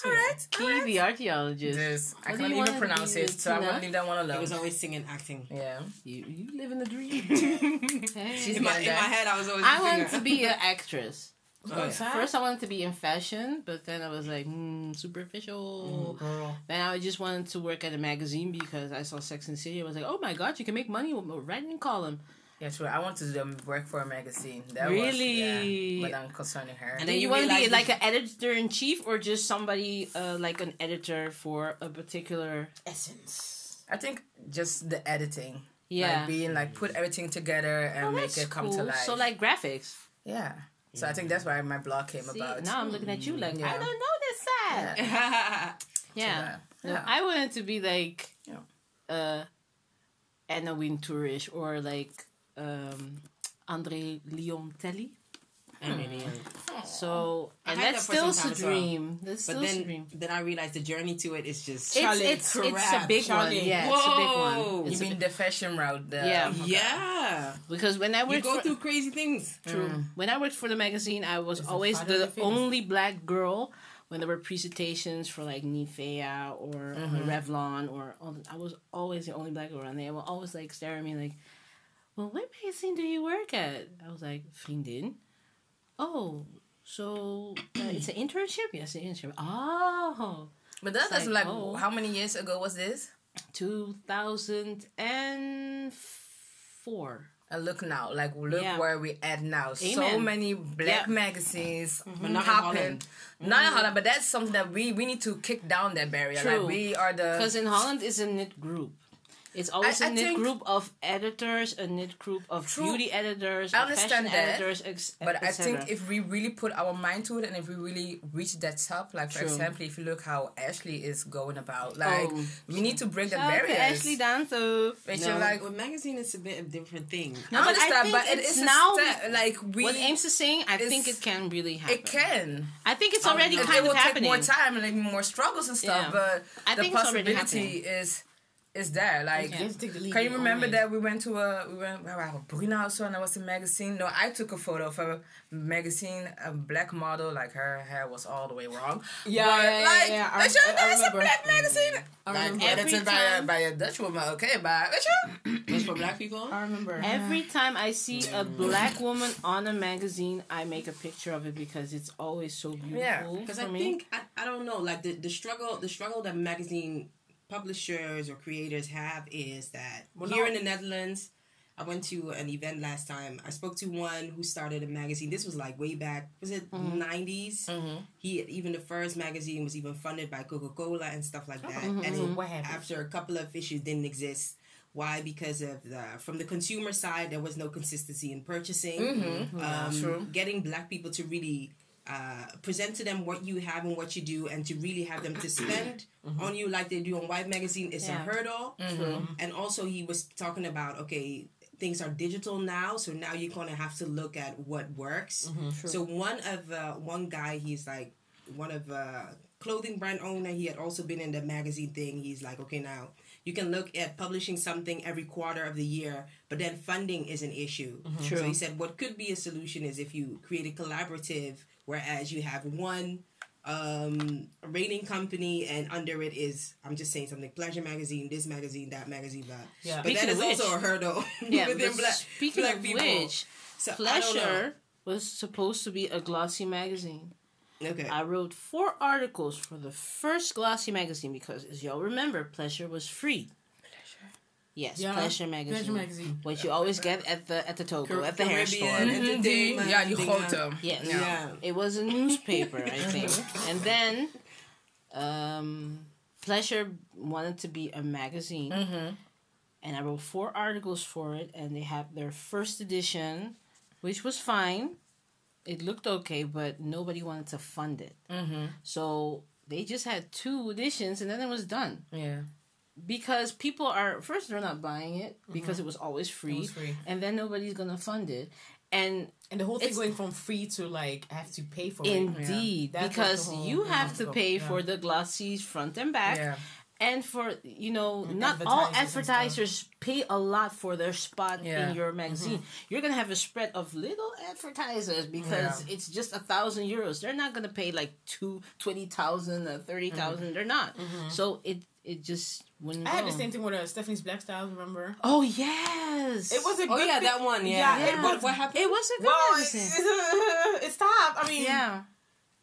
Alright. Key, the archaeologist. This. I can't even pronounce it, so I'm Tina? gonna leave that one It alone. was always singing, acting. Yeah. You, you live in the dream. Hey. She's In my, in my head, I was always. I the wanted to be an actress. Oh, yeah. First, I wanted to be in fashion, but then I was like, hmm, superficial. girl. Then I just wanted to work at a magazine because I saw Sex and the City. I was like, oh my god, you can make money with a writing column. Yeah, true. I want to do work for a magazine. That Really? Was, yeah, but I'm concerning her. And then you, you want to be like an editor in chief or just somebody uh, like an editor for a particular? Essence. I think just the editing. Yeah. Like being like put everything together and Oh, make it come to life. So like graphics. yeah. So I think that's why my blog came See, about. now I'm looking at you like I Yeah. don't notice that. Yeah. Yeah. Yeah. No, I wanted to be like Yeah. uh Anna Wintourish or like um Andre Leontelli. I really. So and had that's that still a time as well. dream. That's But still a then, dream. then I realized the journey to it is just. It's Charlie, it's it's a big Charlie. one. Yeah, it's a big one. Whoa. You It's a mean the fashion route? The, Yeah. yeah. because when I worked, You go for, through crazy things. True. When I worked for the magazine, I was There's a always the the only black girl when there were presentations for like Nivea or uh, Revlon or all the, I was always the only black girl, and they were always like staring at me like, "Well, what magazine do you work at?" I was like, "Vriendin." Oh, so uh, it's an internship? Yes, an internship. Oh, But that was like, like, oh. how many years ago was this? two thousand and four. And look now, like look Yeah. where we at now. So many black Yeah. Mm-hmm. magazines in. Holland. Not in Holland, but that's something that we we need to kick down that barrier. True. Like we are the Because in Holland is a knit group. It's always I- a I knit group of editors, a knit group of True. beauty editors, I understand fashion that, editors, ex- But I et cetera. think if we really put our mind to it and if we really reach that top, like for True. example, if you look how Ashley is going about, like Oh. we need to break the Shout to barriers. Ashley Danto. Which No, like with magazine it's a bit of different thing. I but I understand, think but it it's is a now- step. Like we, What Ames is saying, I think it can really happen. it can. I think it's um, already It, kind it will of happening. take more time and like more struggles and stuff, Yeah. but I the think it's possibility is is there. Like, Yeah. You have to take the lead can you in your own remember way. that we went to a we went wow, Bruna or so and there was a magazine. No, I took a photo of a magazine, a black model, like her hair was all the way wrong. Yeah, But, yeah, yeah, like, yeah, I- weet je, I- I there's a black magazine. I like edited by a, by a Dutch woman. Okay, but weet je? It's for black people. I remember. Every time I see a mm. black woman on a magazine, I make a picture of it because it's always so beautiful Yeah, Because I me. think I, I don't know like the, the struggle the struggle that magazine publishers or creators have is that Well, here no- in the Netherlands, I went to an event last time. I spoke to one who started a magazine. This was like way back. Was it Mm-hmm. 90s? He even the first magazine was even funded by Coca Cola and stuff like that. Mm-hmm. And it- what happened? after a couple of issues didn't exist. Why? Because of the from the consumer side, there was no consistency in purchasing. Mm-hmm. Um, True. Getting black people to really uh, present to them what you have and what you do, and to really have them to spend on you like they do on White Magazine is Yeah. a hurdle. True. And also, he was talking about okay, things are digital now, so now you're gonna have to look at what works. So one of uh, one guy, he's like one of uh, clothing brand owner. He had also been in the magazine thing. He's like, okay, now you can look at publishing something every quarter of the year, but then funding is an issue. So True. he said, what could be a solution is if you create a collaborative, whereas you have one um rating company and under it is I'm just saying something pleasure magazine this magazine that magazine that Yeah. but that Speaking is of also a hurdle Yeah, within black speaking black of people which, so I don't know. Pleasure was supposed to be a glossy magazine. okay I wrote four articles for the first glossy magazine because, as y'all remember, Pleasure was free. Yes, Yeah, Pleasure magazine. Pleasure magazine. Which you always get at the at the Togo at the hair store. Caribbean entertainment Ja, die thing, grote. Yes. yeah It was a newspaper, I think. and then um, Pleasure wanted to be a magazine. And I wrote four articles for it, and they had their first edition, which was fine. It looked okay, but nobody wanted to fund it. Mm-hmm. So they just had two editions, and then it was done. Yeah. Because people are, first, they're not buying it because uh-huh. it was always free. was free. And then nobody's going to fund it. And And the whole thing going from free to like I have to pay for it. Indeed, That was because whole- you yeah, have to pay yeah. for the glossy front and back, Yeah. and for you know, not all advertisers and stuff. advertisers pay a lot for their spot Yeah. in your mm-hmm. magazine. You're gonna have a spread of little advertisers because Yeah. it's just a thousand euros. They're not gonna pay like two twenty thousand or thirty mm-hmm. They're not. Mm-hmm. So it it just wouldn't. I had go. the same thing with uh, Stephanie's Black Style. Remember? Oh yes, It was a oh good yeah thing- that one yeah, Yeah, it what, was- what happened It was a good Well, magazine. it's, it's top. I mean, yeah.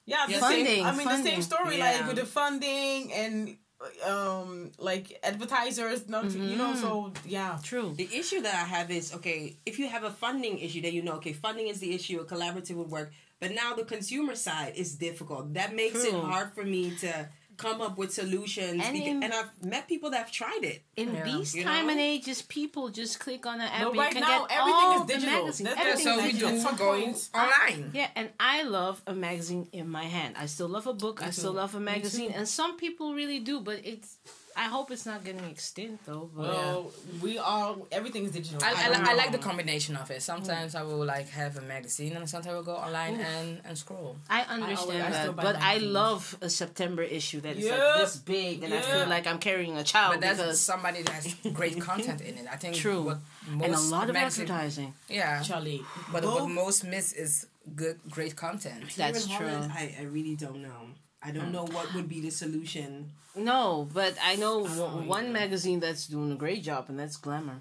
yeah, the Funding, Same, I mean, the same story, Yeah. like with the funding and um like advertisers not you know so yeah True. The issue that I have is okay, if you have a funding issue, then you know, okay, funding is the issue, a collaborative would work. But now the consumer side is difficult. That makes it hard for me to come up with solutions. And beca- in- and I've met people that have tried it. In Yeah. these You time know? and ages, people just click on an app. No, and right you can now, get everything all is the digital. magazines. That's- Everything so is we digital. do go online. Yeah, and I love a magazine in my hand. I still love a book. I still love a magazine, and some people really do. But it's. I hope it's not getting extinct though. But well we all everything is digital I, I, don't I like the combination of it. Sometimes I will like have a magazine, and sometimes I will go online and, and scroll. I understand I still that. buy But I magazines. love a September issue that is Yep. like this big, and I feel like I'm carrying a child But that's because somebody that has great content in it. I think True. what most and a lot of magazine- advertising. Yeah, Charlie but Vogue- what most miss is good, great content. That's Here true. Holland, I, I really don't know. I don't know what would be the solution. No, but I know I don't one, know one either. magazine that's doing a great job, and that's Glamour.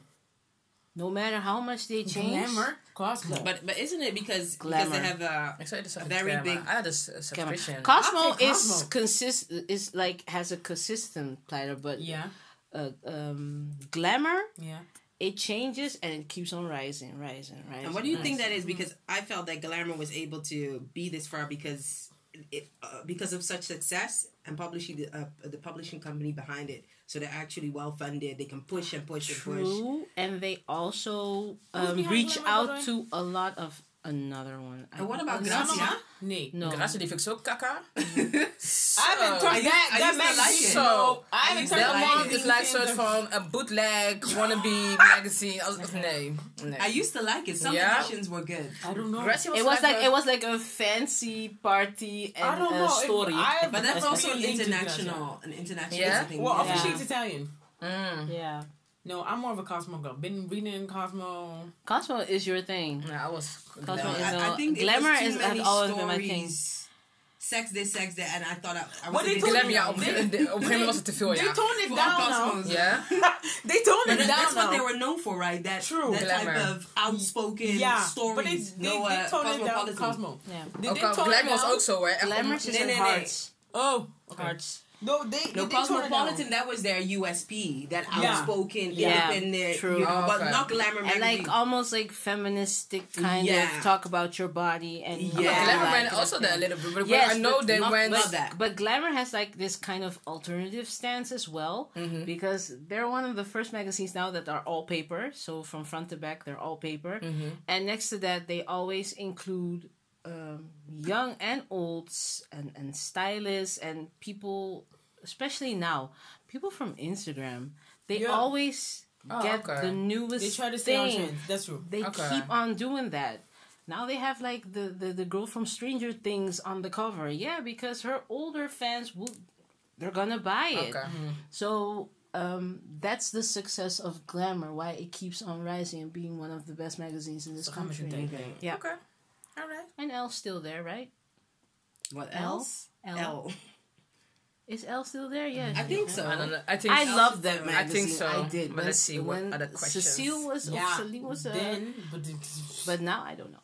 No matter how much they change, glamour Cosmo But but isn't it because because they have a Ik zou dus Very very big- big. I had a s- a Glamour. subscription. Cosmo I'll is Cosmo. consist is like has a consistent platter, but yeah uh, um, Glamour yeah it changes and it keeps on rising, rising, rising. And what do you think that is? Because I felt that Glamour was able to be this far because it uh, because of such success and publishing the uh, the publishing company behind it. So they're actually well funded. They can push and push and push. True, and they also um, reach out to a lot of another one. And what about Grazia? Nee No, Grazia die vind ik zo kaka. I haven't So- touched that I that used to like it. So, no I haven't used to touched like that Delmont it. is like magazine soort since- van een bootleg wannabe magazine. Als, als- nee, nee. I used to like it. Some Yeah. editions were good. I don't know Gracie was it was like a- it was like a fancy party I and don't know a if story. I- But that's also an really into international, an international Yeah? thing. well Yeah. officially it's Italian Mm. yeah, no I'm more of a Cosmo girl been reading Cosmo Cosmo is your thing. Ja, I was. Cosmo Glamour. is I, a- I think Glamour is- has many always been my thing. Sex this, sex that, and I thought I, I What was they a told Glamour, me- ja, op een gegeven moment- op een gegeven was het te veel, they toned it For down Cosmos. now Ja? they toned it down that's what they were known for, right? That True. that type Glamour. of outspoken yeah stories. but they, they, no they toned it down. Cosmo Yeah, They Ook did al, tone it Glamour was down. ook zo, Glamour is in hearts. oh okay. Hearts. No they No, they, they toned it down. Cosmopolitan, that was their USP. That Yeah. outspoken, Yeah, independent, true. you know, Oh, but okay. not glamour And magazine. like almost like feministic kind Yeah. of talk about your body and Yeah. Glamour like went also up there a little bit. But Yes, I know but they not- went. not that. But Glamour has like this kind of alternative stance as well Mm-hmm. because they're one of the first magazines now that are all paper. So from front to back, they're all paper. Mm-hmm. And next to that, they always include um, young and olds and, and stylists and people, especially now, people from Instagram. They Yeah. always Oh, get okay. the newest they try to stay on thing. trend that's true They Okay. keep on doing that. Now they have like the, the, the girl from Stranger Things on the cover. Yeah, because her older fans will they're gonna buy it. Okay. So um, that's the success of Glamour, why it keeps on rising and being one of the best magazines in this So country. Yeah. Okay. Alright. And ELLE's still there, right? what ELLE? else? ELLE. ELLE. Is ELLE still there? Yeah. I think so. I don't know. I think. I love that I think so. I did. But When- let's see what when other questions. Cecile was, yeah Celine was, uh, then but, but now I don't know.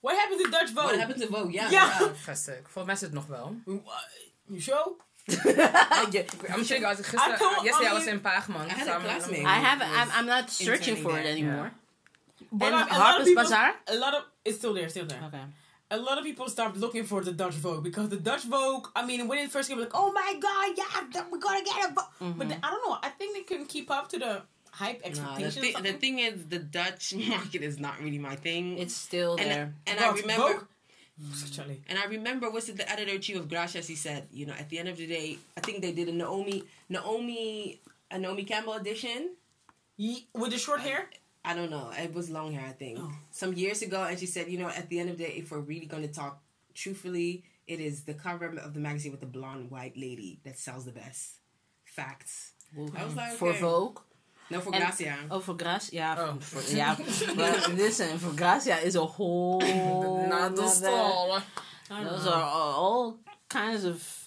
what happened to Dutch Vogue What happened to Vogue? Yeah. Yeah. yeah. Vestig. Volgens mij is het nog wel. you show I'm sure als ik I told- yesterday I I was in Paagman. I had a classmate. I haven't. I'm, I'm not searching for it interning that, anymore. but and I mean, a lot of Harper's people Bazaar. a lot of it's still there still there Okay. a lot of people stopped looking for the Dutch Vogue because the Dutch Vogue, I mean, when it first came, like, oh my god, yeah, we're gonna get a Vogue. Mm-hmm. But then, I don't know, I think they couldn't keep up to the hype No, the, expectations. thi- the thing is, the Dutch market is not really my thing. It's still and there. and Vogue- I remember. Vogue? Charlie. And I remember, was it the editor chief of Grazia's? He said, you know, at the end of the day, I think they did a Naomi, Naomi, a Naomi Campbell edition. Ye- with the short hair? I don't know. It was long hair, I think. Oh. Some years ago, and she said, you know, at the end of the day, if we're really going to talk truthfully, it is the cover of the magazine with the blonde white lady that sells the best. Facts. I was like, For. Vogue. No, for And- Grazia. Oh, for Grazia. Yeah. Oh. For, yeah. but listen, for Grazia is a whole. Not the nother- stall. I don't Those know. are all, all kinds of.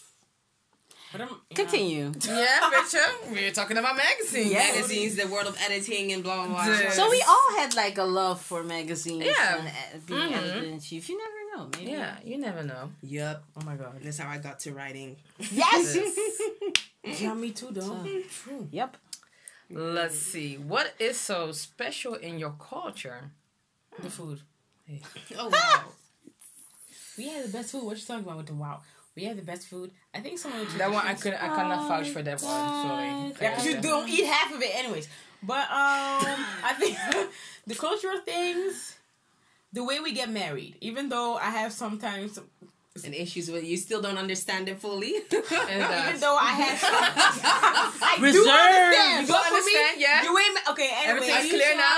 But I'm, yeah. Continue. Yeah, weet? We're talking about magazines. Yeah. Magazines, the world of editing and blah, blah, blah. So we all had like a love for magazines. Yeah. And uh, being Mhm. editor in chief. You never know. Maybe. Yeah, you never know. Yup. Oh my god. That's how I got to writing. Yes. Yeah, me too, though. True. Yep. Let's see. What is so special in your culture? The food. Oh wow. We have the best food. What you talking about with the wow? We have the best food. I think some of the That one I traditions- could I cannot vouch for that one. Sorry. Yeah, 'cause you don't eat half of it, anyways. But um, I think the cultural things, the way we get married, even though I have sometimes, and issues with you still don't understand it fully. Uh, even though I have, I do Reserved. understand. You But for me, understand, yeah? the way ma- okay. Anyways, Everything's clear now?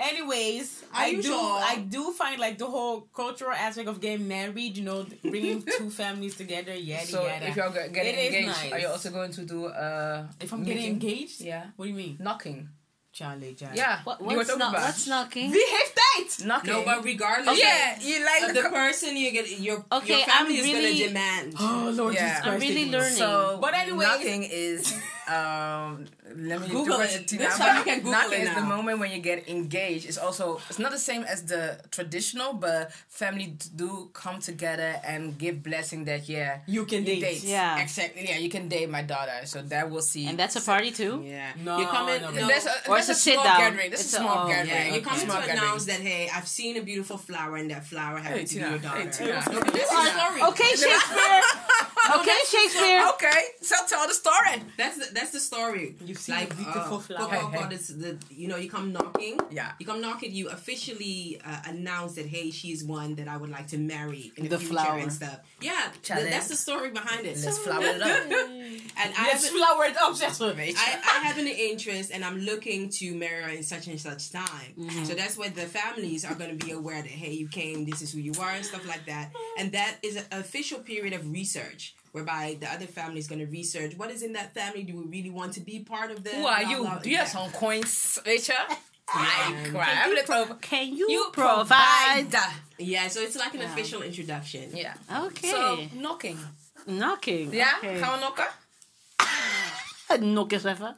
Anyways, Are I do. sure? I do find like the whole cultural aspect of getting married. You know, bringing two families together. Yada So yada. if you're getting It is engaged, nice. are you also going to do uh if I'm getting engaged, Yeah. What do you mean, Knocking. Charlie? Charlie. Yeah. What, you were what's, talking not, about. what's knocking? We have dates. knocking. no, but regardless yeah, you like of the person you get your Okay, your family I'm is really- gonna demand. Oh Lord Yeah. Jesus I'm really learning. So, But anyways- knocking is um. Let me Google it. Tina, This time you can Google knocking it is the moment when you get engaged. It's also it's not the same as the traditional, but family do come together and give blessing that yeah You can you date. date. Yeah. exactly. Yeah, you can date my daughter. So that we'll see. And that's a party too? Yeah. No, you come in. no, No, That's a, Or that's it's a a small sit-down. gathering. That's It's a a- small oh, gathering. yeah, you Okay. come in Small to gathering. announce that hey, I've seen a beautiful flower, and that flower Hey, happens to be Tina. your daughter. Hey, Tina. No, but this is Tina. story. Okay, Shakespeare. okay, Shakespeare. Okay, so tell the story. That's the, that's the story. You've seen a beautiful uh, flower. Coco Hey, hey. God is the you know you come knocking. Yeah. You come knocking. You officially uh, announce that hey, she's one that I would like to marry in the, The future flower. and stuff. Yeah, th- that's the story behind it. Let's flower it up. and I Let's have, flower it up, that's what I, I have an interest and I'm looking to marry her in such and such time. So that's where the families are going to be aware that, hey, you came, this is who you are, and stuff like that. And that is an official period of research whereby the other family is going to research what is in that family. Do we really want to be part of the. Who are blah, you? blah, Do you have some coins, Rachel? I Yeah. cry. I'm a. Can you, You provide? provide. Yeah, so it's like an official introduction. Yeah. Okay. So knocking. knocking. Yeah. Okay. Gaan we knocken? Nok eens even.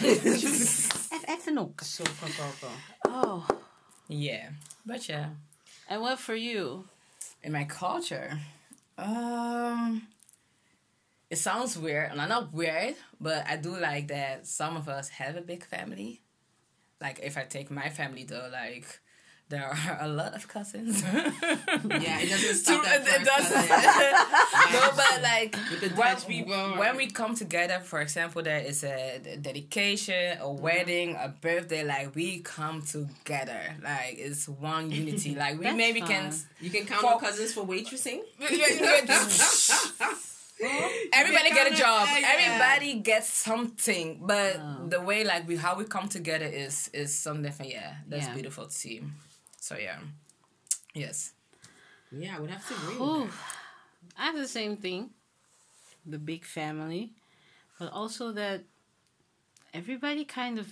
Even, even nok. So, Coco. Oh. Yeah. But yeah. And what for you? In my culture, um, it sounds weird, and I'm not weird, but I do like that some of us have a big family. Like if I take my family though, like there are a lot of cousins. Yeah, it doesn't stop at it doesn't. no, but like With the when, Dutch people. when we come together, for example, there is a dedication, a mm-hmm. wedding, a birthday. Like we come together, like it's one unity. Like we maybe can. You can count For- on cousins for waitressing. Everybody get a job. Everybody gets something. But Oh. the way like we how we come together is is something. For, yeah, that's Yeah. beautiful to see. So yeah, yes. Yeah, I would have to agree. Ooh. With I have the same thing. The big family. But also that everybody kind of.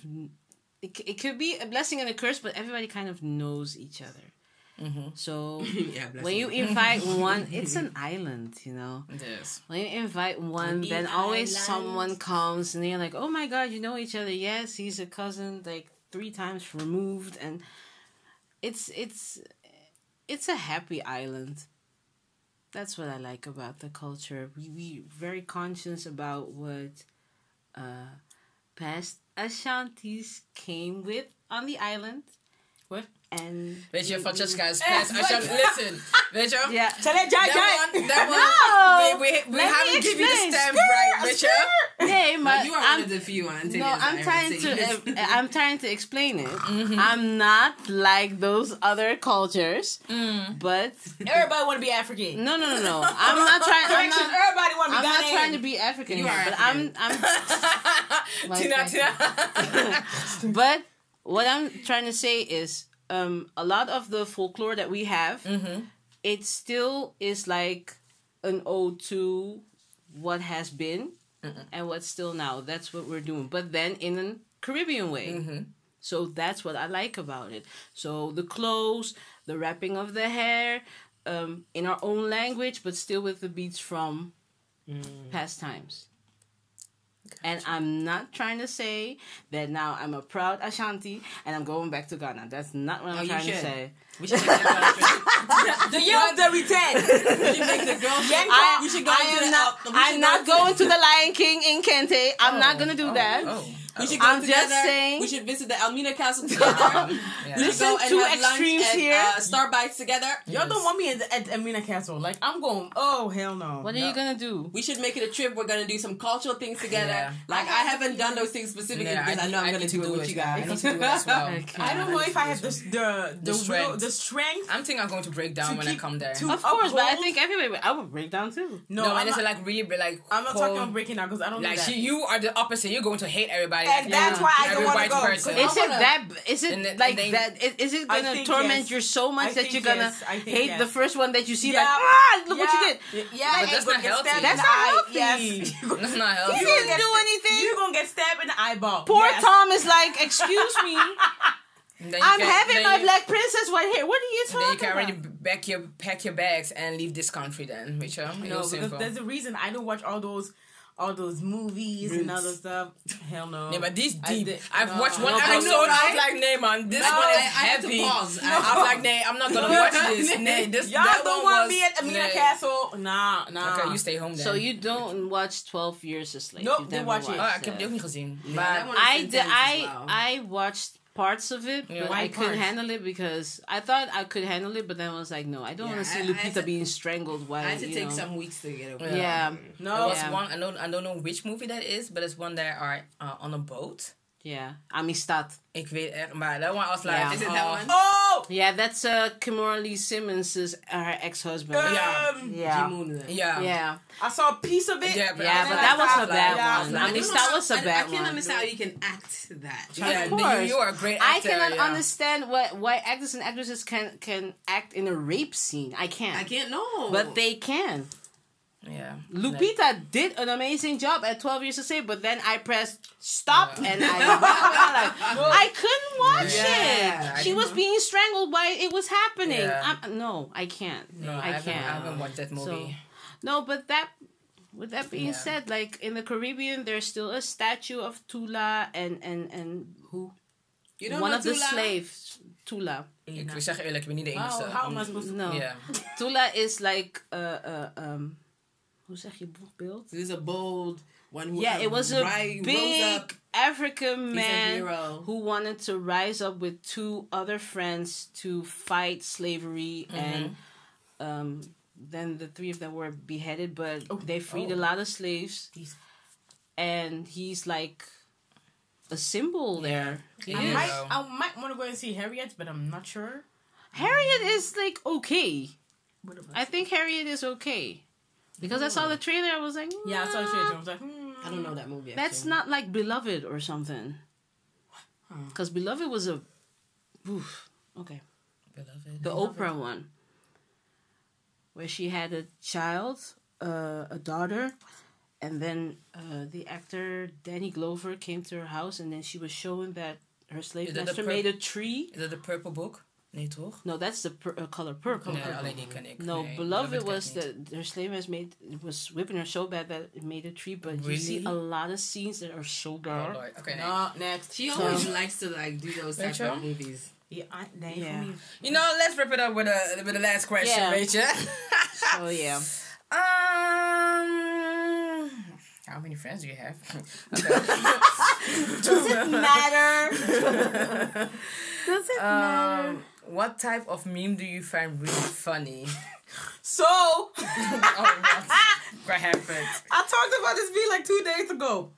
it, it could be a blessing and a curse, but everybody kind of knows each other. Mm-hmm. So yeah, when you you. invite one, it's an island, you know. Yes. When you invite one, The then always island. someone comes and they're like, "Oh my god, you know each other? Yes, he's a cousin, like three times removed." And it's it's it's a happy island. That's what I like about the culture. We we very conscious about what uh, past Ashantis came with on the island. What? And Weet je, we- Francesca is Eh, past. what? Listen, weet je? Yeah. Chale, jai, That jai. one, that No! one, we, we, we haven't given you the explain. stamp Skirt, right, weet je? Hey, But but you are I'm, one of the few Antillians. No, I'm trying to. uh, I'm trying to explain it. I'm not like those other cultures, but Everybody want to be African. no, no, no, no. I'm not trying. I'm not. everybody want to be. I'm be not trying to be African, You here, are but I'm. I'm. Tina, Like- Tina. but what I'm trying to say is, um, a lot of the folklore that we have, it still is like an ode to what has been and what's still now. That's what we're doing, but then in a Caribbean way. So that's what I like about it. So the clothes, the wrapping of the hair, um, in our own language, but still with the beats from past times. And I'm not trying to say that now I'm a proud Ashanti and I'm going back to Ghana. That's not what I'm Oh, trying to say. We should take The European solidariteit. We should make the girls. Yeah, I, we should go I to am the, not. uh, I'm not going to the Lion King in Kente. I'm not gonna do Oh, that. Oh. We should go I'm together. just saying- We should visit the Elmina Castle together. Yeah. We should Listen, go and two have lunch extremes at, here. Uh, Starbites together. Y'all don't want me at, at Elmina Castle. Like I'm going. Oh hell no. What are you gonna do? We should make it a trip. We're gonna do some cultural things together. Yeah. Like I haven't done those things specifically Yeah, because I, know I'm gonna need do it with you I guys. need to do it as well. Okay. I don't know if I have the the the, The will, strength. the strength. I'm thinking I'm going to break down when I come there. Of course, but I think everybody. I would break down too. No, no, I'm and it's not, like really be like. I'm not talking about breaking down because I don't Like do that. she, you are the opposite. You're going to hate everybody. And that's Yeah. why I don't want to go. person. 'cause I Is it wanna- that? Is it And like and then- that? Is, is it gonna torment yes. you so much I that you're gonna yes. Hate yes. the first one that you see? Yeah. Like, ah, look what you did. Yeah, But that's gonna not healthy. stabbed That's not healthy. Yes. That's not healthy. He didn't do anything. You're gonna get stabbed in the eyeball. Poor yes. Tom is like, excuse me, I'm can- having my you- black princess right here. What are you talking Then you talking can already about? back your pack your bags and leave this country. Then, which uh, No, real because simple. there's a reason I don't watch all those all those movies and Roots. other stuff. Hell no. Yeah, but these I deep. did- I've no. watched one No, episode. I know, I was like, "Nay, man, this No, one is I- I had to heavy." pause. I was like, "Nay, I'm not gonna watch this." Nay, this Y'all that don't one want was, me at Amina nay. Castle. Nah, nah. Okay, you stay home then. So you don't watch Twelve Years a Slave? Nope, You've didn't watch it. Oh, watched ik heb die ook niet gezien. that Maar one- I did. intense I as well. I watched parts of it, Yeah. but Why I couldn't handle it because I thought I could handle it, but then I was like, no, I don't Yeah, want to see I- I Lupita had to- being strangled. While I had to you take know. some weeks to get over. Yeah. Yeah, there No. was Yeah. one. I don't. I don't know which movie that is, but it's one that are uh, on a boat. Yeah. Amistad. Ik weet echt, maar that one I was like, Yeah. is Is it it that that one? one? Oh. Yeah, that's uh, Kimora Lee Simmons' uh, her ex-husband. Yeah. Um, yeah, Djimon. Yeah. yeah, I saw a piece of it. Yeah, but, Yeah, but that was I a bad yeah, one. like, I I that was a how- I, bad I can't understand how you can act that. Yeah, Of you, course. you are a great actor, I cannot yeah. understand what why actors and actresses can can act in a rape scene. I can't. I can't know. But they can. Yeah. Lupita did an amazing job at 12 Years to say, but then I pressed stop Yeah. and I like, I couldn't watch Yeah, it. She was didn't- being strangled while it was happening. Yeah. No, I can't. No, I, I haven't, can't. I haven't watched that movie. No, but that. With that being Yeah. said, like in the Caribbean, there's still a statue of Tula and and and who you don't one know of the slaves. Tula. Ik wil zeggen eerlijk, ik ben niet de enige. How, how am I supposed to? No, Ja. Tula is like uh uh um. Hoe zeg je boegbeeld? This is a bold one. Who Yeah, it was um, a ri- big. African man hero. who wanted to rise up with two other friends to fight slavery mm-hmm. and um then the three of them were beheaded but oh, they freed a Oh. lot of slaves He's- and he's like a symbol there He I is. might. I might want to go and see Harriet, but I'm not sure. Mm. harriet is like okay What about- i think harriet is okay because i saw the trailer i was like yeah, I saw the trailer. I was like, hmm. I don't know that movie. that's not like beloved or something because beloved was a oof, okay Beloved. the Oprah one, where she had a child, uh, a daughter, and then uh, the actor Danny Glover came to her house, and then she was showing that her slave Is that the master pur- made a tree. Is dat de Purple Book? Nee, toch? No, that's the pur- uh, color purple. Nee, alleen die ken ik. No, Nee, beloved was niet. that her slave master made was whipping her so bad that it made a tree. But you see a lot of scenes that are so Oh, dark. Lord. Oké, nee. No, next. She always likes to like do those type je of movies. Yeah, I, nee, Yeah. You know, let's wrap it up with, a, with the last question, Yeah. weet je? Oh yeah. Um, how many friends do you have? Does it matter? Does it matter? What type of meme do you find really funny? So, oh, what? what happened? I talked about this meme like two days ago.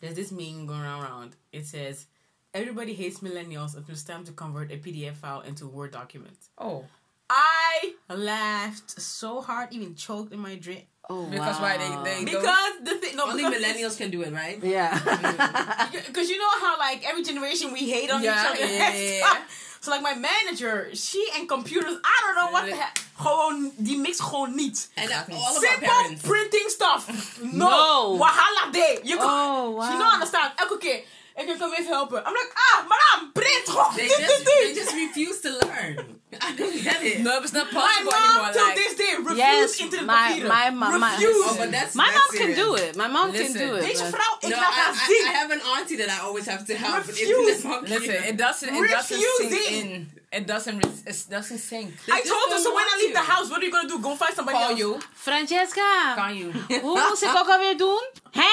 There's this meme going around. It says, "Everybody hates millennials until it's time to convert a PDF file into a Word document." Oh, I laughed so hard, even choked in my drink. Oh, because why they they Because the thing, no, Only millennials can do it, right? Yeah. Mm. Because you know how like every generation we hate on Yeah, each other. yeah, yeah, yeah. So like my manager, she and computers, I don't know what the heck. Gewoon, die mix gewoon niet. And uh, Exactly. all of Simple parents. printing stuff. No. No. Wahala day. Je kan, Oh, wow. She don't understand. Elke keer. Ik kan hem even helpen. I'm like, ah, madame, print gewoon. They dit, just, they just refuse to learn. I don't get it. No, it's not My possible mom anymore. till Like, this day refuses Yes, yes, internet my bankieren. my my, my, Refuse. Oh, but that's my that's mom can serious. do it. My mom Listen, can do it. Deze vrouw, ik No, laat I, haar I, zien. I have an auntie that I always have to help Refuse. Listen, it doesn't. It doesn't sink Refusing. in. It doesn't. It doesn't sink. I told her, so when I want leave the house, what are you gonna do? Go find somebody Call else. you. Francesca, Kan you? hoe moest ik ook alweer doen? Hè?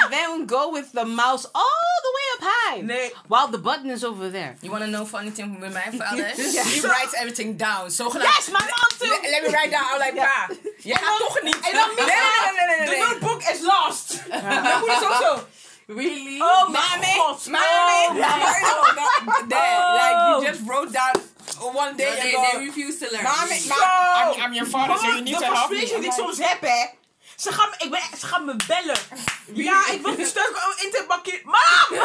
and then go with the mouse all the way up high. Nee. While the button is over there. You want to know funny thing with my father? Ja. He writes everything down. So Yes, my mom too. Let, let me write down. I'm like, pa, je gaat toch niet. En dan nee, nee, nee, nee, nee, The notebook is lost. Mijn moeder is ook zo. Really? Oh, mijn Mommy, god. mommy, Oh, no, Dad, like you just wrote down one day No, they, ago. they refuse to learn. Mommy, Really. ma- I'm, I'm your father, so you need to help me. frustration die ik soms heb, hè. Ze gaan, me- ik ben, ze gaan me bellen. Ja, ik wil die steun in te bakje. Mam!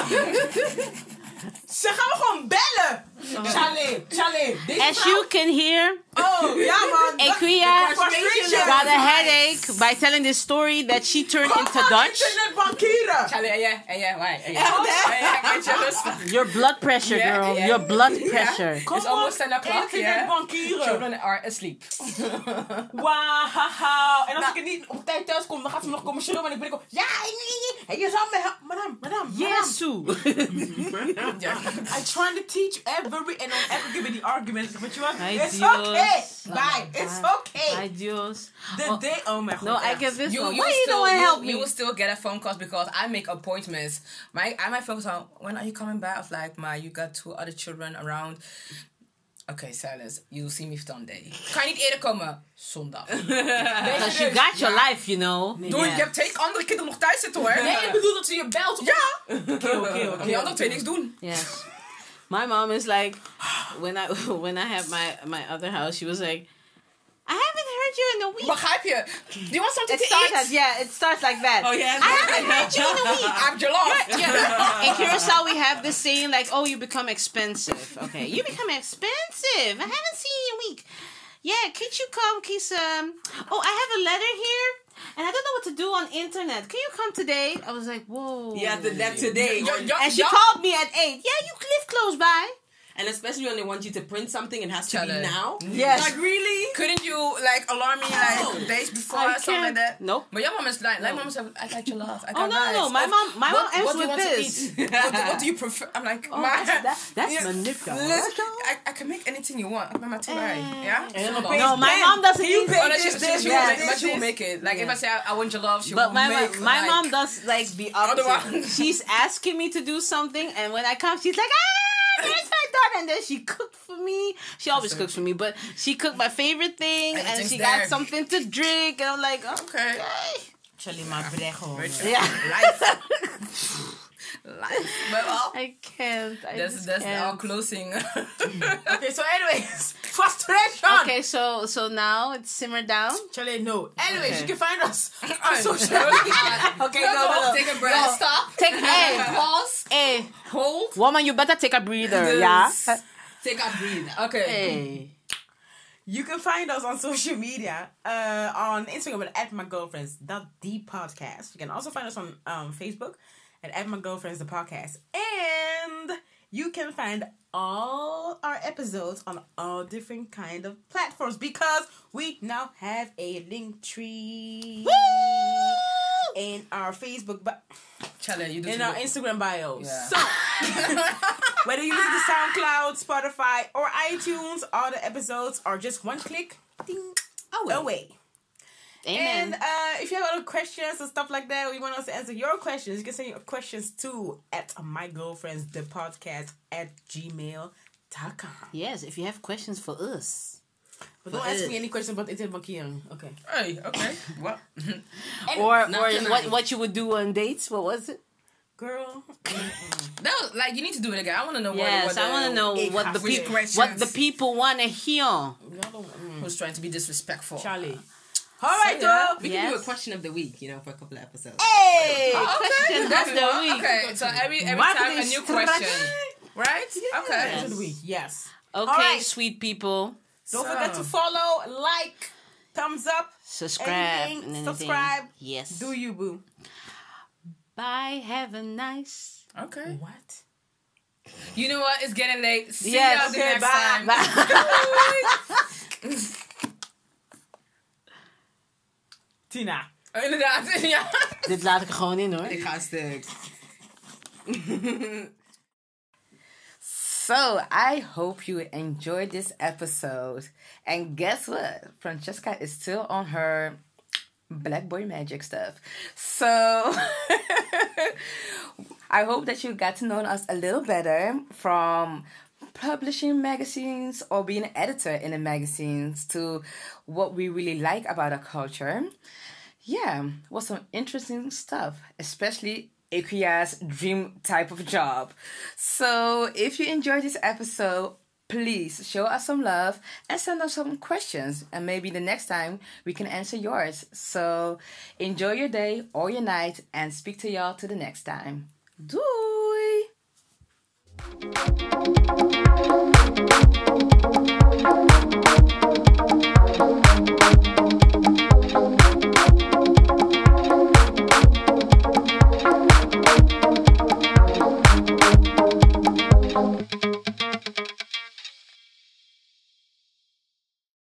Ze gaan me gewoon bellen. Charlie, Charlie. As vrouw- you can hear, Oh, ja man. Equia got a headache by telling this story that she turned Kom into aan, Dutch. Charlie, en jij, why? En jij. En jij, weet je, rustig. Your blood pressure, Yeah, girl. yeah. Your blood pressure. Kom It's almost 10 o'clock, yeah. Children are asleep. wow. En als Nou. ik niet op tijd thuis kom, dan gaat ze nog komen schreeuwen. En ik ben ook, ja, en je zou me helpen. Madame, madame, Yesu. Ja. I'm trying to teach every and don't ever give me the argument. But you want, Ay, it's Dios. okay. Bye. It's okay. Ay, Dios. The Oh, day, oh my god. No, I get this You, one. you, Why you still, don't want to you, help you me? will still get a phone call because I make appointments. My I might focus on when are you coming back? Of like, my, you got two other children around. Okay, silence. you'll see me Sunday. Kan je niet eerder komen? Zondag. Because you got your life, you know. Doe, Yeah. je hebt twee andere kinderen nog thuis zitten hoor. Nee, eh? ik bedoel dat ze je belt. Ja! Oké, oké, oké. Die andere twee niks doen. Yes. My mom is like, when I when I had my my other house, she was like, I haven't heard you in a week. Begrijp je? Do you want something It to starts eat? as yeah, it starts like that. Oh, yeah. I haven't heard you in a week. I have jollof. Yeah. In Curacao, we have this saying like, "Oh, you become expensive." Okay, you become expensive. I haven't seen you in a week. Yeah, could you come? Cause um, oh, I have a letter here, and I don't know what to do on internet. Can you come today? I was like, whoa. Yeah, the, that today. Yo- yo- And she yo- called me at eight. Yeah, you live close by. And especially when they want you to print something, it has to be now. Yes. Like, really? Couldn't you like alarm me like days before I or something like that? Nope. But your mom is like, like mom said, I got your love. I got Oh, no, rice. no, my mom- my mom ends do you with want to this. eat? what, do, what do you prefer? I'm like, Oh, ma, that's- that- that's Yeah, manipulative. I, I can make anything you want. I'm not too right. Yeah. And then Zondag. opeens, No, my mom doesn't can you eat- pay Oh, no, she, this, this, this, will make, this, but she will this? make it. Like if I say I, I want your love, she But will my make. my like, mom does like the Other opposite. She's asking me to do something, and when I come, she's like, "Ah, there's my daughter," and then she cooked for me. She always cooks for me, but she cooked my favorite thing, and Everything's she there. got something to drink, and I'm like, Okay. okay. Charlie, maar brecho. Yeah, Life. Life. But well, I can't. I that's that's our can't. closing. Okay, so anyways, frustration. Okay, so so now it's simmered down. Charlie, no. Anyways, Okay. you can find us on social media. Okay, No, no, no, no. Take a breath. Stop. Take hey, Pause. hey, Hold. woman, you better take a breather, yeah. Take a breathe. Okay. Hey. You can find us on social media uh, on Instagram at, at my girlfriends the podcast. You can also find us on um, Facebook at, at my girlfriends the podcast, and you can find all our episodes on all different kind of platforms because we now have a link tree in our Facebook, but Charlie, you do in our much. Instagram bio. Yeah. So whether you listen to SoundCloud, Spotify, or iTunes, all the episodes are just one click ding, away. Amen. And uh, if you have other questions and stuff like that, or you want us to answer your questions, you can send your questions to at my girlfriends the podcast at gmail.com. yes, if you have questions for us. But don't ask me any questions about internet bankieren. Okay. Hey, okay. What? Or or what what you would do on dates? What was it? Girl. that was, like you need to do it again. I want to know Yes, what. what I want to know Ik what the people what the people want to hear. Mm. Who's trying to be disrespectful? Charlie. All right, So, yeah. girl. We can do a question of the week, you know, for a couple of episodes. Hey, Oh, question of That's the one. week. Okay, so every every Marketing time a new strategy. question, right? Okay. Question of the week. Yes. Okay, Alright. sweet people, Don't So- forget to follow, like, thumbs up. subscribe Anything, anything. subscribe. Yes. Do you, boo? Bye. Have a nice. Okay. What? You know what? It's getting late. See Yes, y'all the okay, next bye. time. Bye. Tina. Inderdaad, ja. Dit laat ik er gewoon in hoor. Ik ga stuk. So, I hope you enjoyed this episode. And guess what? Francesca is still on her black boy magic stuff. So, I hope that you got to know us a little better from publishing magazines or being an editor in the magazines to what we really like about our culture. Yeah, was some interesting stuff, especially Ikuya's dream type of job. So if you enjoyed this episode, please show us some love and send us some questions. And maybe the next time we can answer yours. So enjoy your day or your night and speak to y'all to the next time. Doei! Música